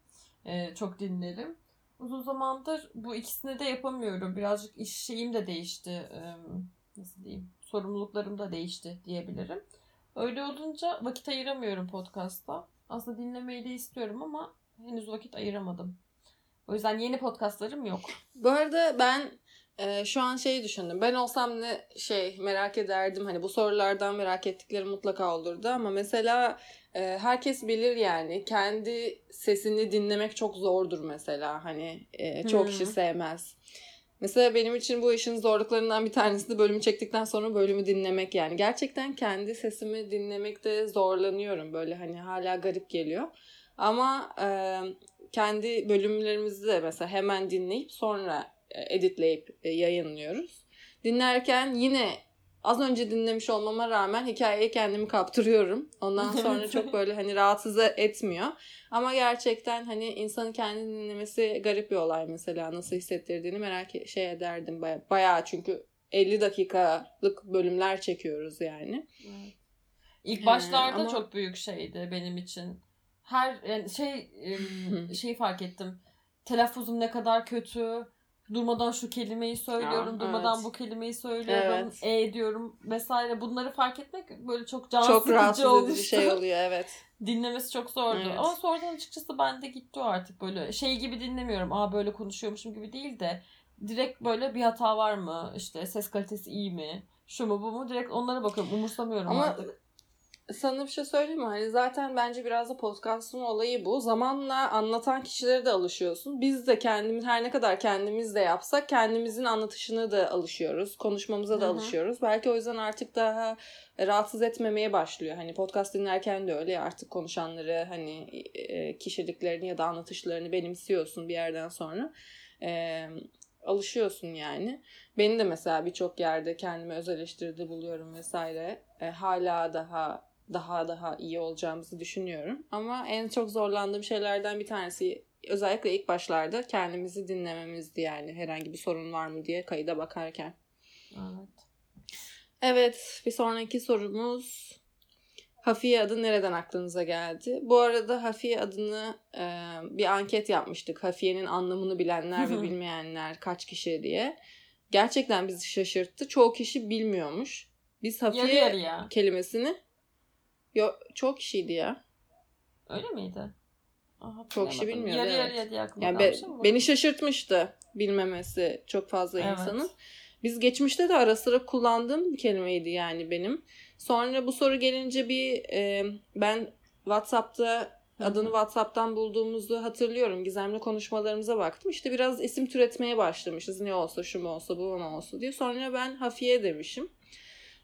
A: e, çok dinlerim. Uzun zamandır bu ikisini de yapamıyorum. Birazcık iş şeyim de değişti. E, nasıl diyeyim? Sorumluluklarım da değişti diyebilirim. Öyle olunca vakit ayıramıyorum podcast'a. Aslında dinlemeyi de istiyorum ama henüz vakit ayıramadım. O yüzden yeni podcastlarım yok.
B: Bu arada ben e, şu an şeyi düşündüm. Ben olsam ne şey merak ederdim. Hani bu sorulardan merak ettikleri mutlaka olurdu ama mesela e, herkes bilir yani kendi sesini dinlemek çok zordur mesela. Hani e, çok hmm. kişi sevmez. Mesela benim için bu işin zorluklarından bir tanesi de bölümü çektikten sonra bölümü dinlemek yani. Gerçekten kendi sesimi dinlemekte zorlanıyorum. Böyle hani hala garip geliyor. Ama e, kendi bölümlerimizi de mesela hemen dinleyip sonra editleyip yayınlıyoruz. Dinlerken yine az önce dinlemiş olmama rağmen hikayeye kendimi kaptırıyorum. Ondan sonra çok böyle hani rahatsız etmiyor. Ama gerçekten hani insanın kendini dinlemesi garip bir olay mesela nasıl hissettirdiğini merak e, şey ederdim baya bayağı çünkü 50 dakikalık bölümler çekiyoruz yani. Evet.
A: İlk başlarda ee, ama... çok büyük şeydi benim için her yani şey şey fark ettim. Telaffuzum ne kadar kötü. Durmadan şu kelimeyi söylüyorum, ya, durmadan evet. bu kelimeyi söylüyorum, evet. e diyorum vesaire. Bunları fark etmek böyle çok can çok sıkıcı olmuştu. bir şey
B: oluyor evet.
A: Dinlemesi çok zordu. Evet. Ama sonradan açıkçası bende gitti o artık böyle. Şey gibi dinlemiyorum. Aa böyle konuşuyormuşum gibi değil de direkt böyle bir hata var mı? İşte ses kalitesi iyi mi? Şu mu bu mu? Direkt onlara bakıyorum. Umursamıyorum
B: Ama artık sana bir şey söyleyeyim mi? Hani zaten bence biraz da podcast'ın olayı bu. Zamanla anlatan kişilere de alışıyorsun. Biz de kendimiz her ne kadar kendimiz de yapsak kendimizin anlatışını da alışıyoruz. Konuşmamıza da Hı-hı. alışıyoruz. Belki o yüzden artık daha rahatsız etmemeye başlıyor. Hani podcast dinlerken de öyle artık konuşanları hani e, kişiliklerini ya da anlatışlarını benimsiyorsun bir yerden sonra. Eee alışıyorsun yani. Beni de mesela birçok yerde kendimi öz eleştiride buluyorum vesaire. E, hala daha daha daha iyi olacağımızı düşünüyorum. Ama en çok zorlandığım şeylerden bir tanesi özellikle ilk başlarda kendimizi dinlememizdi yani herhangi bir sorun var mı diye kayıda bakarken.
A: Evet.
B: Evet bir sonraki sorumuz Hafiye adı nereden aklınıza geldi? Bu arada Hafiye adını e, bir anket yapmıştık. Hafiye'nin anlamını bilenler ve bilmeyenler kaç kişi diye. Gerçekten bizi şaşırttı. Çoğu kişi bilmiyormuş. Biz Hafiye yarı kelimesini Yo, çok kişiydi ya.
A: Öyle miydi?
B: Aha, çok kişi bilmiyor.
A: Yarı evet. yarıya diye aklıma
B: yani be, Beni şaşırtmıştı bilmemesi çok fazla evet. insanın. Biz geçmişte de ara sıra kullandığım bir kelimeydi yani benim. Sonra bu soru gelince bir e, ben WhatsApp'ta adını WhatsApp'tan bulduğumuzu hatırlıyorum. Gizemli konuşmalarımıza baktım. İşte biraz isim türetmeye başlamışız. Ne olsa şu mu olsa bu mu olsa diye. Sonra ben Hafiye demişim.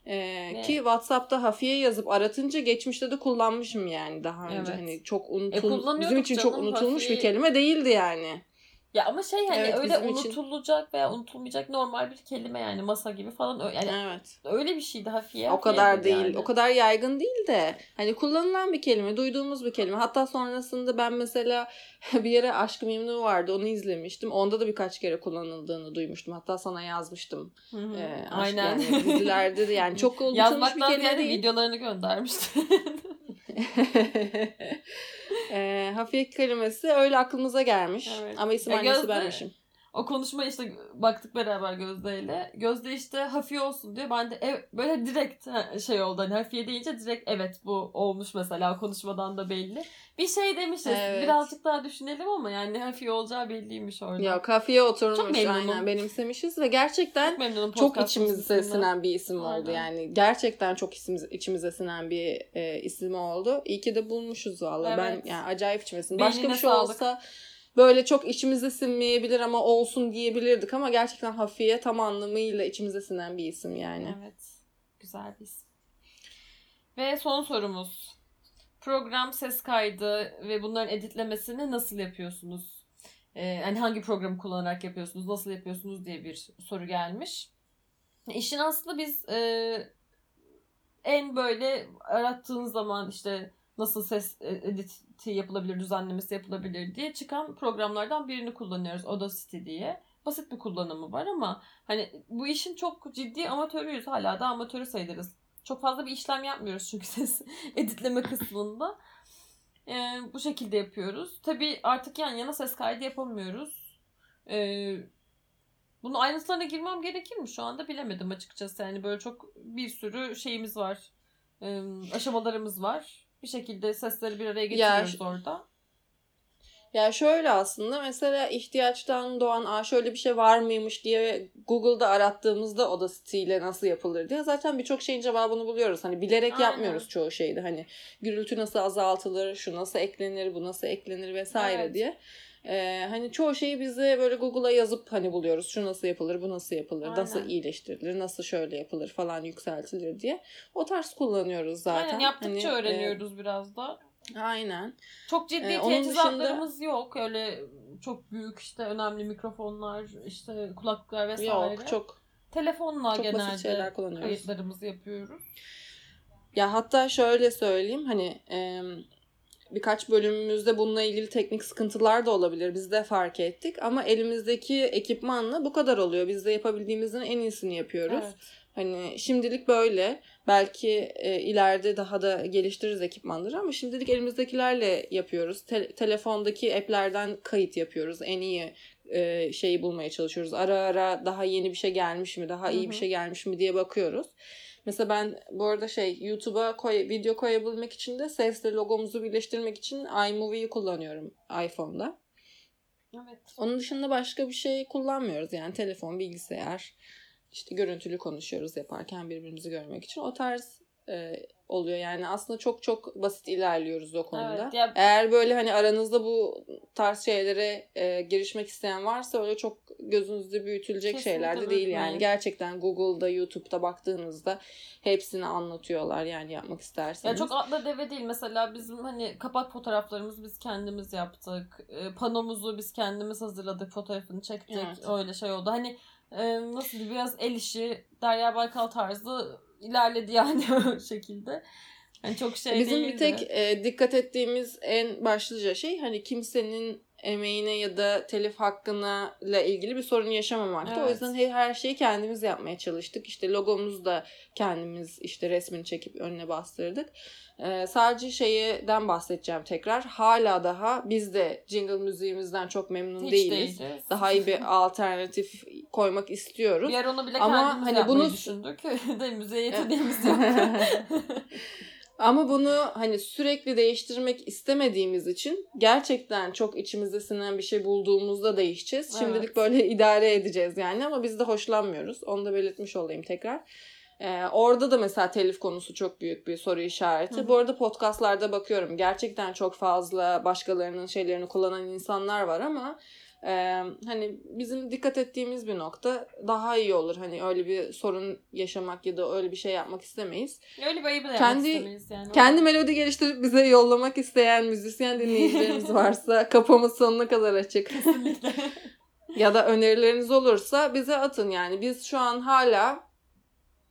B: Ee, ki WhatsApp'ta Hafiye yazıp aratınca geçmişte de kullanmışım yani daha önce.
A: Evet.
B: Hani çok
A: E,
B: unutul
A: kullanıyorduk
B: bizim için çok unutulmuş bir
A: Hafiye'yi-
B: kelime değildi yani.
A: Ya ama şey hani
B: Evet,
A: öyle
B: bizim için-
A: unutulacak veya unutulmayacak normal bir kelime yani masa gibi falan. Yani
B: Evet.
A: öyle bir şeydi hafiye.
B: O kadar değil.
A: yani.
B: O kadar yaygın değil de hani kullanılan bir kelime, duyduğumuz bir kelime. Hatta sonrasında ben mesela bir yere Aşk-ı Memnu vardı. Onu izlemiştim. Onda da birkaç kere kullanıldığını duymuştum. Hatta sana yazmıştım.
A: Hı hı.
B: Ee, aşk
A: Aynen.
B: Yani dizilerde de yani çok unutulmuş bir kelime değil.
A: videolarını göndermişti.
B: e, hafiye kelimesi öyle aklımıza gelmiş.
A: Evet.
B: Ama isim
A: Ya
B: annesi
A: Gözde-
B: benmişim.
A: o konuşma işte baktık beraber Gözde'yle. Gözde işte hafiye olsun diyor. Ben de ev, böyle direkt şey oldu. Hani hafiye deyince direkt evet bu olmuş mesela konuşmadan da belli. Bir şey demişiz.
B: Evet.
A: Birazcık daha düşünelim ama yani hafiye olacağı belliymiş orada.
B: Yok hafiye
A: Çok
B: oturmuş
A: memnunum.
B: aynen benimsemişiz ve gerçekten
A: Çok
B: çok içimize sinen bir isim oldu
A: Aynen.
B: yani. Gerçekten çok içimize, içimize sinen bir e, isim oldu. İyi ki de bulmuşuz valla.
A: Evet.
B: Ben yani acayip.
A: Beynine
B: Başka bir şey
A: sağlık.
B: olsa böyle çok içimize sinmeyebilir ama olsun diyebilirdik ama gerçekten Hafiye tam anlamıyla içimize sinen bir isim yani.
A: Evet. Güzel bir isim. Ve son sorumuz. Program, ses kaydı ve bunların editlemesini nasıl yapıyorsunuz? Ee, yani hangi programı kullanarak yapıyorsunuz, nasıl yapıyorsunuz diye bir soru gelmiş. İşin aslında biz e, en böyle arattığın zaman işte nasıl ses e, editi yapılabilir, düzenlemesi yapılabilir diye çıkan programlardan birini kullanıyoruz. Audacity diye. Basit bir kullanımı var ama hani bu işin çok ciddi amatörüyüz. Hala da amatörü sayılırız. Çok fazla bir işlem yapmıyoruz çünkü ses editleme kısmında. Ee, bu şekilde yapıyoruz. Tabii artık yan yana ses kaydı yapamıyoruz. Ee, bunun ayrıntılarına girmem gerekir mi şu anda bilemedim açıkçası. Yani böyle çok bir sürü şeyimiz var. Ee, aşamalarımız var. Bir şekilde sesleri bir araya getiriyoruz orada.
B: Ya şöyle aslında mesela ihtiyaçtan doğan Aa, şöyle bir şey var mıymış diye Google'da arattığımızda Audacity ile nasıl yapılır diye zaten birçok şeyin cevabını buluyoruz. Hani bilerek
A: Aynen.
B: yapmıyoruz çoğu şeyde. Hani gürültü nasıl azaltılır, şu nasıl eklenir, bu nasıl eklenir vesaire
A: Evet.
B: diye. Ee, hani çoğu şeyi bize böyle Google'a yazıp hani buluyoruz. Şu nasıl yapılır, bu nasıl yapılır, nasıl
A: Aynen.
B: iyileştirilir, nasıl şöyle yapılır falan yükseltilir diye. O tarz kullanıyoruz zaten.
A: Aynen yaptıkça
B: Hani, e,
A: öğreniyoruz biraz da.
B: Aynen.
A: Çok ciddi
B: Ee,
A: teçhizatlarımız yok. Öyle çok büyük işte önemli mikrofonlar, işte kulaklıklar vesaire.
B: Yok çok
A: Telefonla
B: Çok basit
A: genelde
B: şeyler kullanıyoruz.
A: kayıtlarımızı yapıyoruz.
B: Ya hatta şöyle söyleyeyim hani e, birkaç bölümümüzde bununla ilgili teknik sıkıntılar da olabilir. Biz de fark ettik ama elimizdeki ekipmanla bu kadar oluyor. Biz de yapabildiğimizin en iyisini yapıyoruz.
A: Evet.
B: Hani şimdilik böyle. Belki e, ileride daha da geliştiririz ekipmanları ama şimdilik elimizdekilerle yapıyoruz. Te- telefondaki app'lerden kayıt yapıyoruz. En iyi e, şeyi bulmaya çalışıyoruz. Ara ara daha yeni bir şey gelmiş mi, daha iyi
A: Hı hı.
B: bir şey gelmiş mi diye bakıyoruz. Mesela ben bu arada şey YouTube'a koy, video koyabilmek için de sesle logomuzu birleştirmek için iMovie'yi kullanıyorum iPhone'da.
A: Evet.
B: Onun dışında başka bir şey kullanmıyoruz. Yani telefon, bilgisayar, işte görüntülü konuşuyoruz yaparken birbirimizi görmek için. O tarz e, oluyor. Yani aslında çok çok basit ilerliyoruz o konuda.
A: Evet, ya-
B: Eğer böyle hani aranızda bu tarz şeylere e, girişmek isteyen varsa öyle çok gözünüzde büyütülecek
A: Kesinlikle
B: şeyler de değil yani. Gerçekten Google'da, YouTube'da baktığınızda hepsini anlatıyorlar yani yapmak isterseniz.
A: Ya çok atla deve değil. Mesela bizim hani kapak fotoğraflarımızı biz kendimiz yaptık. E, panomuzu biz kendimiz hazırladık. Fotoğrafını çektik.
B: Evet.
A: Öyle şey oldu. Hani e, nasıl diyeyim, biraz el işi Derya Baykal tarzı ilerledi yani o şekilde. Hani çok şey
B: Bizim
A: değildi.
B: bir tek e, dikkat ettiğimiz en başlıca şey hani kimsenin emeğine ya da telif hakkına ile ilgili bir sorun yaşamamaktı. O
A: Evet.
B: yüzden he- her şeyi kendimiz yapmaya çalıştık. İşte logomuzu da kendimiz işte resmini çekip önüne bastırdık. E, sadece şeyden bahsedeceğim tekrar. Hala daha biz de jingle müziğimizden çok memnun
A: Hiç
B: değiliz.
A: değiliz.
B: Daha iyi bir alternatif koymak istiyoruz.
A: Bir onu bile
B: Ama
A: kendimiz
B: hani bunu-
A: düşündük. de müziğe yeteneğimiz yok.
B: Ama bunu hani sürekli değiştirmek istemediğimiz için gerçekten çok içimizde sinen bir şey bulduğumuzda değişeceğiz.
A: Evet.
B: Şimdilik böyle idare edeceğiz yani ama biz de hoşlanmıyoruz. Onu da belirtmiş olayım tekrar. Ee, orada da mesela telif konusu çok büyük bir soru işareti.
A: Hı hı.
B: Bu arada podcastlarda bakıyorum. Gerçekten çok fazla başkalarının şeylerini kullanan insanlar var ama Ee, hani bizim dikkat ettiğimiz bir nokta daha iyi olur. Hani öyle bir sorun yaşamak ya da öyle bir şey yapmak istemeyiz.
A: Öyle bir ayıbı da kendi, istemeyiz yani.
B: Kendi melodi geliştirip bize yollamak isteyen müzisyen dinleyicilerimiz varsa kapımız sonuna kadar açık.
A: Kesinlikle.
B: ya da önerileriniz olursa bize atın yani. Biz şu an hala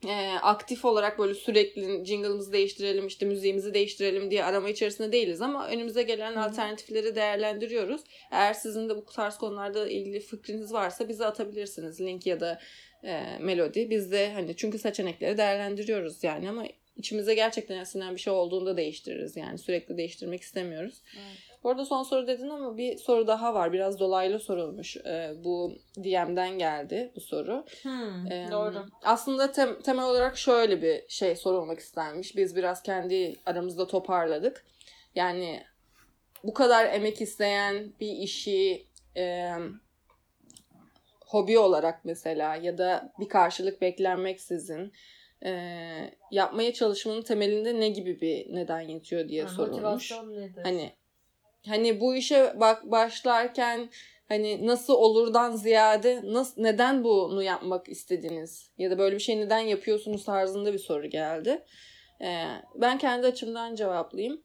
B: e, aktif olarak böyle sürekli jingle'ımızı değiştirelim işte müziğimizi değiştirelim diye arama içerisinde değiliz ama önümüze gelen Hı. alternatifleri değerlendiriyoruz. Eğer sizin de bu tarz konularda ilgili fikriniz varsa bize atabilirsiniz link ya da e, melodi. Biz de hani çünkü seçenekleri değerlendiriyoruz yani ama içimize gerçekten esinen bir şey olduğunda değiştiririz yani sürekli değiştirmek istemiyoruz. Evet. Bu arada son soru dedin ama bir soru daha var. Biraz dolaylı sorulmuş. Ee, bu DM'den geldi bu soru.
A: Hmm, ee, doğru.
B: Aslında tem, temel olarak şöyle bir şey sorulmak istenmiş. Biz biraz kendi aramızda toparladık. Yani bu kadar emek isteyen bir işi e, hobi olarak mesela ya da bir karşılık beklenmeksizin e, yapmaya çalışmanın temelinde ne gibi bir neden yatıyor diye ha, sorulmuş. Motivasyon nedir? Hani Hani bu işe bak başlarken hani nasıl olurdan ziyade nasıl neden bunu yapmak istediniz ya da böyle bir şey neden yapıyorsunuz tarzında bir soru geldi. Ee, ben kendi açımdan cevaplayayım.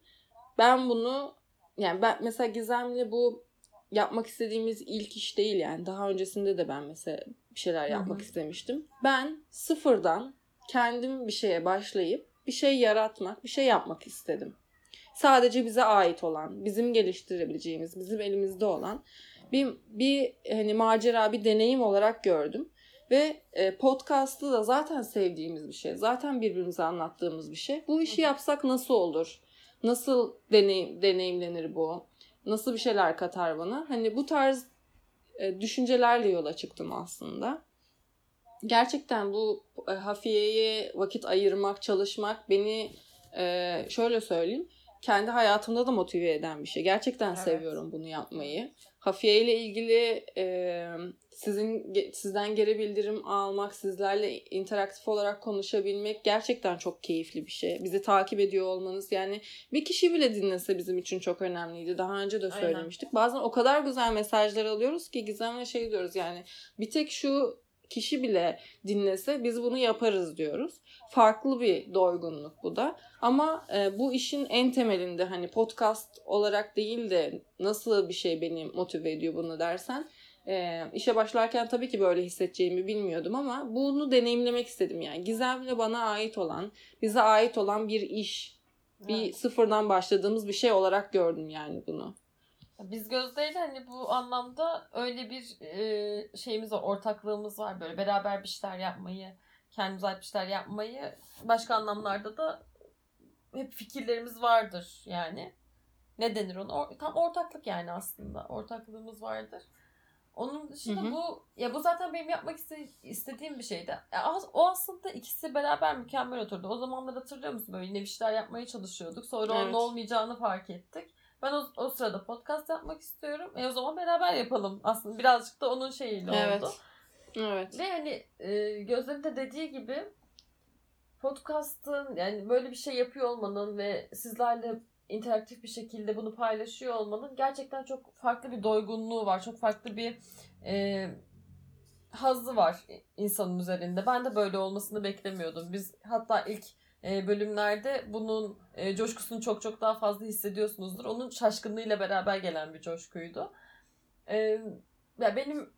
B: Ben bunu yani ben mesela Gizem'le bu yapmak istediğimiz ilk iş değil yani. Daha öncesinde de ben mesela bir şeyler yapmak Hı-hı. istemiştim. Ben sıfırdan kendim bir şeye başlayıp bir şey yaratmak, bir şey yapmak istedim sadece bize ait olan, bizim geliştirebileceğimiz, bizim elimizde olan bir bir hani macera, bir deneyim olarak gördüm. Ve e, podcast'ı da zaten sevdiğimiz bir şey. Zaten birbirimize anlattığımız bir şey. Bu işi yapsak nasıl olur? Nasıl deneyim, deneyimlenir bu? Nasıl bir şeyler katar bana? Hani bu tarz e, düşüncelerle yola çıktım aslında. Gerçekten bu e, hafiyeye vakit ayırmak, çalışmak beni e, şöyle söyleyeyim kendi hayatımda da motive eden bir şey. Gerçekten evet. seviyorum bunu yapmayı. Hafiye ile ilgili e, sizin sizden geri bildirim almak, sizlerle interaktif olarak konuşabilmek gerçekten çok keyifli bir şey. Bizi takip ediyor olmanız yani bir kişi bile dinlese bizim için çok önemliydi. Daha önce de söylemiştik. Aynen. Bazen o kadar güzel mesajlar alıyoruz ki Gizem'le şey diyoruz yani bir tek şu kişi bile dinlese biz bunu yaparız diyoruz. Farklı bir doygunluk bu da. Ama e, bu işin en temelinde hani podcast olarak değil de nasıl bir şey beni motive ediyor bunu dersen e, işe başlarken tabii ki böyle hissedeceğimi bilmiyordum ama bunu deneyimlemek istedim yani. Gizemle bana ait olan, bize ait olan bir iş, bir evet. sıfırdan başladığımız bir şey olarak gördüm yani bunu.
A: Biz Gözde hani bu anlamda öyle bir e, şeyimiz var, ortaklığımız var. Böyle beraber bir şeyler yapmayı, kendimize ait bir şeyler yapmayı başka anlamlarda da hep fikirlerimiz vardır yani. Ne denir ona? Or- tam ortaklık yani aslında. Ortaklığımız vardır. Onun dışında hı hı. bu ya bu zaten benim yapmak iste- istediğim bir şeydi. Ya, o aslında ikisi beraber mükemmel oturdu. O zamanlar hatırlıyor musun böyle yine bir şeyler yapmaya çalışıyorduk. Sonra evet. onun olmayacağını fark ettik. Ben o, o sırada podcast yapmak istiyorum. E o zaman beraber yapalım. Aslında birazcık da onun şeyiyle
B: evet.
A: oldu.
B: Evet.
A: Ve hani e, Gözlerin de dediği gibi podcast'ın yani böyle bir şey yapıyor olmanın ve sizlerle interaktif bir şekilde bunu paylaşıyor olmanın gerçekten çok farklı bir doygunluğu var. Çok farklı bir e, hazzı var insanın üzerinde. Ben de böyle olmasını beklemiyordum. Biz hatta ilk e, bölümlerde bunun e, coşkusunu çok çok daha fazla hissediyorsunuzdur. Onun şaşkınlığıyla beraber gelen bir coşkuydu. E, ya benim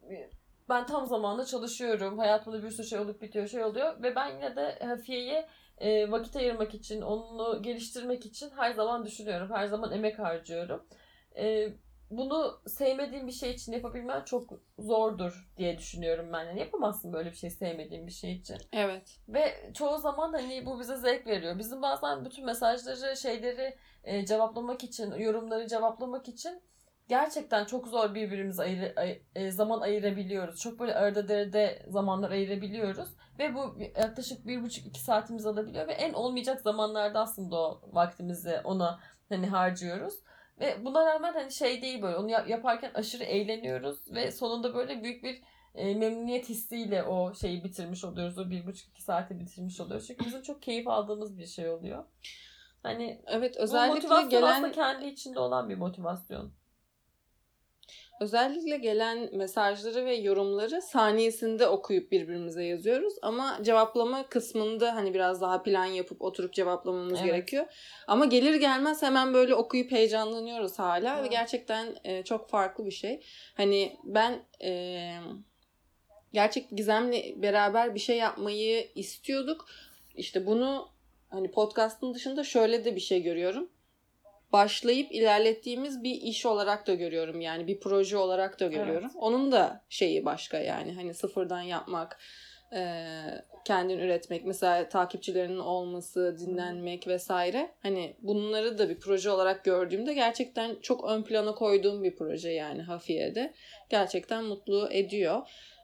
A: ben tam zamanlı çalışıyorum. Hayatımda bir sürü şey olup bitiyor, şey oluyor ve ben yine de Hafiye'ye e, vakit ayırmak için, onu geliştirmek için her zaman düşünüyorum. Her zaman emek harcıyorum. E, bunu sevmediğim bir şey için yapabilmen çok zordur diye düşünüyorum ben. Yani yapamazsın böyle bir şey sevmediğin bir şey için.
B: Evet.
A: Ve çoğu zaman hani bu bize zevk veriyor. Bizim bazen bütün mesajları, şeyleri e, cevaplamak için, yorumları cevaplamak için gerçekten çok zor birbirimize ayır, ay, e, zaman ayırabiliyoruz. Çok böyle arada derede zamanlar ayırabiliyoruz. Ve bu yaklaşık bir buçuk iki saatimiz alabiliyor. Ve en olmayacak zamanlarda aslında o vaktimizi ona hani harcıyoruz. Ve buna rağmen hani şey değil böyle onu yaparken aşırı eğleniyoruz. Ve sonunda böyle büyük bir e, memnuniyet hissiyle o şeyi bitirmiş oluyoruz. O bir buçuk iki saati bitirmiş oluyoruz. Çünkü bizim çok keyif aldığımız bir şey oluyor. Hani
B: evet özellikle
A: bu gelen aslında kendi içinde olan bir motivasyon.
B: Özellikle gelen mesajları ve yorumları saniyesinde okuyup birbirimize yazıyoruz. Ama cevaplama kısmında hani biraz daha plan yapıp oturup cevaplamamız evet. gerekiyor. Ama gelir gelmez hemen böyle okuyup heyecanlanıyoruz hala evet. ve gerçekten e, çok farklı bir şey. Hani ben e, gerçek Gizem'le beraber bir şey yapmayı istiyorduk. İşte bunu hani podcast'ın dışında şöyle de bir şey görüyorum başlayıp ilerlettiğimiz bir iş olarak da görüyorum yani bir proje olarak da görüyorum. Evet. Onun da şeyi başka yani hani sıfırdan yapmak, e, kendin üretmek, mesela takipçilerinin olması, dinlenmek vesaire. Hani bunları da bir proje olarak gördüğümde gerçekten çok ön plana koyduğum bir proje yani Hafiye'de. Gerçekten mutlu ediyor.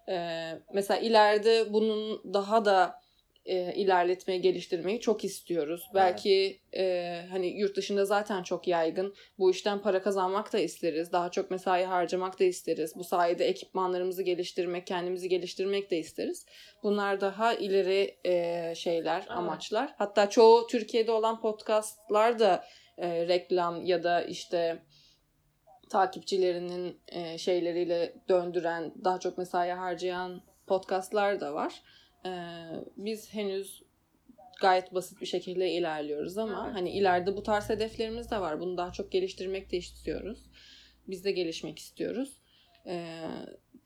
B: E, mesela ileride bunun daha da e, ilerletmeyi, geliştirmeyi çok istiyoruz. Evet. Belki e, hani yurt dışında zaten çok yaygın. Bu işten para kazanmak da isteriz. Daha çok mesai harcamak da isteriz. Bu sayede ekipmanlarımızı geliştirmek, kendimizi geliştirmek de isteriz. Bunlar daha ileri e, şeyler, evet. amaçlar. Hatta çoğu Türkiye'de olan podcastlar da e, reklam ya da işte takipçilerinin e, şeyleriyle döndüren, daha çok mesai harcayan podcastlar da var. Ee, biz henüz gayet basit bir şekilde ilerliyoruz ama evet. hani ileride bu tarz hedeflerimiz de var. Bunu daha çok geliştirmek de istiyoruz. Biz de gelişmek istiyoruz. Ee,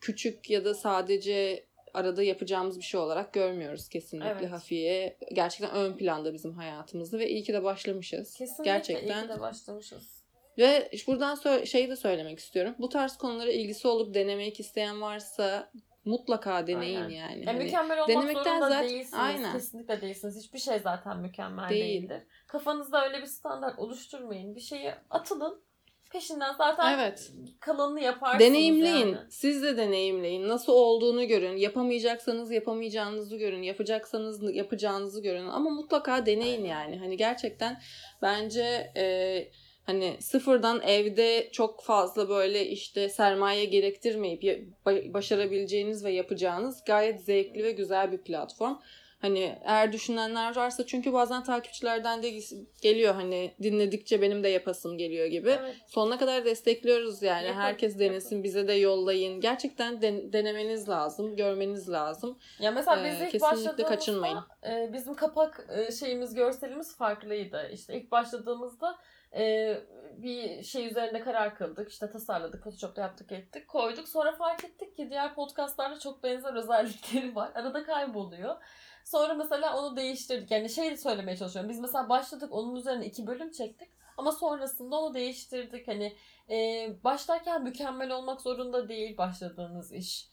B: küçük ya da sadece arada yapacağımız bir şey olarak görmüyoruz kesinlikle evet. Hafiye. Gerçekten ön planda bizim hayatımızda ve iyi ki de başlamışız.
A: Kesinlikle Gerçekten. iyi ki de başlamışız.
B: Ve buradan so- şeyi de söylemek istiyorum. Bu tarz konulara ilgisi olup denemek isteyen varsa mutlaka deneyin Aynen. yani.
A: yani hani mükemmel olmak denemekten zorunda zaten... değilsiniz. Aynen. Kesinlikle değilsiniz. Hiçbir şey zaten mükemmel Değil. değildir. Kafanızda öyle bir standart oluşturmayın. Bir şeyi atılın. Peşinden zaten evet. kalanını yaparsınız
B: Deneyimleyin.
A: Yani.
B: Siz de deneyimleyin. Nasıl olduğunu görün. Yapamayacaksanız yapamayacağınızı görün. Yapacaksanız yapacağınızı görün. Ama mutlaka deneyin Aynen. yani. Hani gerçekten bence... E, hani sıfırdan evde çok fazla böyle işte sermaye gerektirmeyip başarabileceğiniz ve yapacağınız gayet zevkli ve güzel bir platform. Hani eğer düşünenler varsa çünkü bazen takipçilerden de geliyor hani dinledikçe benim de yapasım geliyor gibi. Evet. Sonuna kadar destekliyoruz yani. Yapın, Herkes denesin, yapın. bize de yollayın. Gerçekten den- denemeniz lazım, görmeniz lazım.
A: Ya mesela biz ee, ilk kesinlikle kaçınmayın. E, bizim kapak e, şeyimiz, görselimiz farklıydı. İşte ilk başladığımızda e, bir şey üzerinde karar kıldık. İşte tasarladık, Photoshop'ta yaptık ettik, koyduk. Sonra fark ettik ki diğer podcastlarda çok benzer özellikleri var. Arada kayboluyor. Sonra mesela onu değiştirdik. Yani şey söylemeye çalışıyorum. Biz mesela başladık onun üzerine iki bölüm çektik. Ama sonrasında onu değiştirdik. Hani e, başlarken mükemmel olmak zorunda değil başladığınız iş.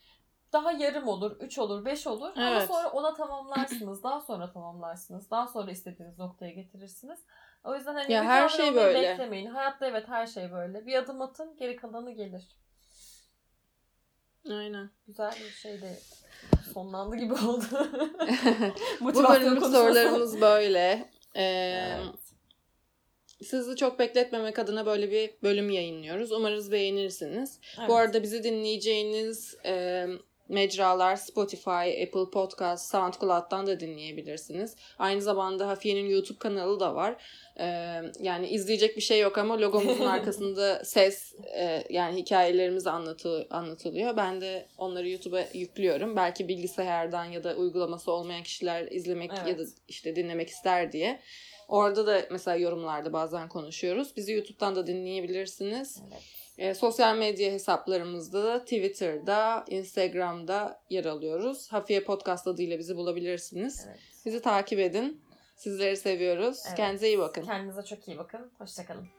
A: Daha yarım olur, üç olur, beş olur. Evet. Ama sonra ona tamamlarsınız. Daha sonra tamamlarsınız. Daha sonra istediğiniz noktaya getirirsiniz. O yüzden hani ya her şey böyle. beklemeyin. Hayatta evet her şey böyle. Bir adım atın geri kalanı gelir.
B: Aynen.
A: Güzel bir şey de sonlandı gibi oldu.
B: Bu bölümlük sorularımız böyle. Ee, evet. Sizi çok bekletmemek adına böyle bir bölüm yayınlıyoruz. Umarız beğenirsiniz. Evet. Bu arada bizi dinleyeceğiniz e, mecralar Spotify, Apple Podcast, SoundCloud'dan da dinleyebilirsiniz. Aynı zamanda Hafiye'nin YouTube kanalı da var. Ee, yani izleyecek bir şey yok ama logomuzun arkasında ses e, yani hikayelerimiz anlatı, anlatılıyor. Ben de onları YouTube'a yüklüyorum. Belki bilgisayardan ya da uygulaması olmayan kişiler izlemek evet. ya da işte dinlemek ister diye. Orada da mesela yorumlarda bazen konuşuyoruz. Bizi YouTube'dan da dinleyebilirsiniz. Evet. E, sosyal medya hesaplarımızda da Twitter'da, Instagram'da yer alıyoruz. Hafiye Podcast adıyla bizi bulabilirsiniz. Evet. Bizi takip edin. Sizleri seviyoruz. Evet. Kendinize iyi bakın.
A: Kendinize çok iyi bakın. Hoşçakalın.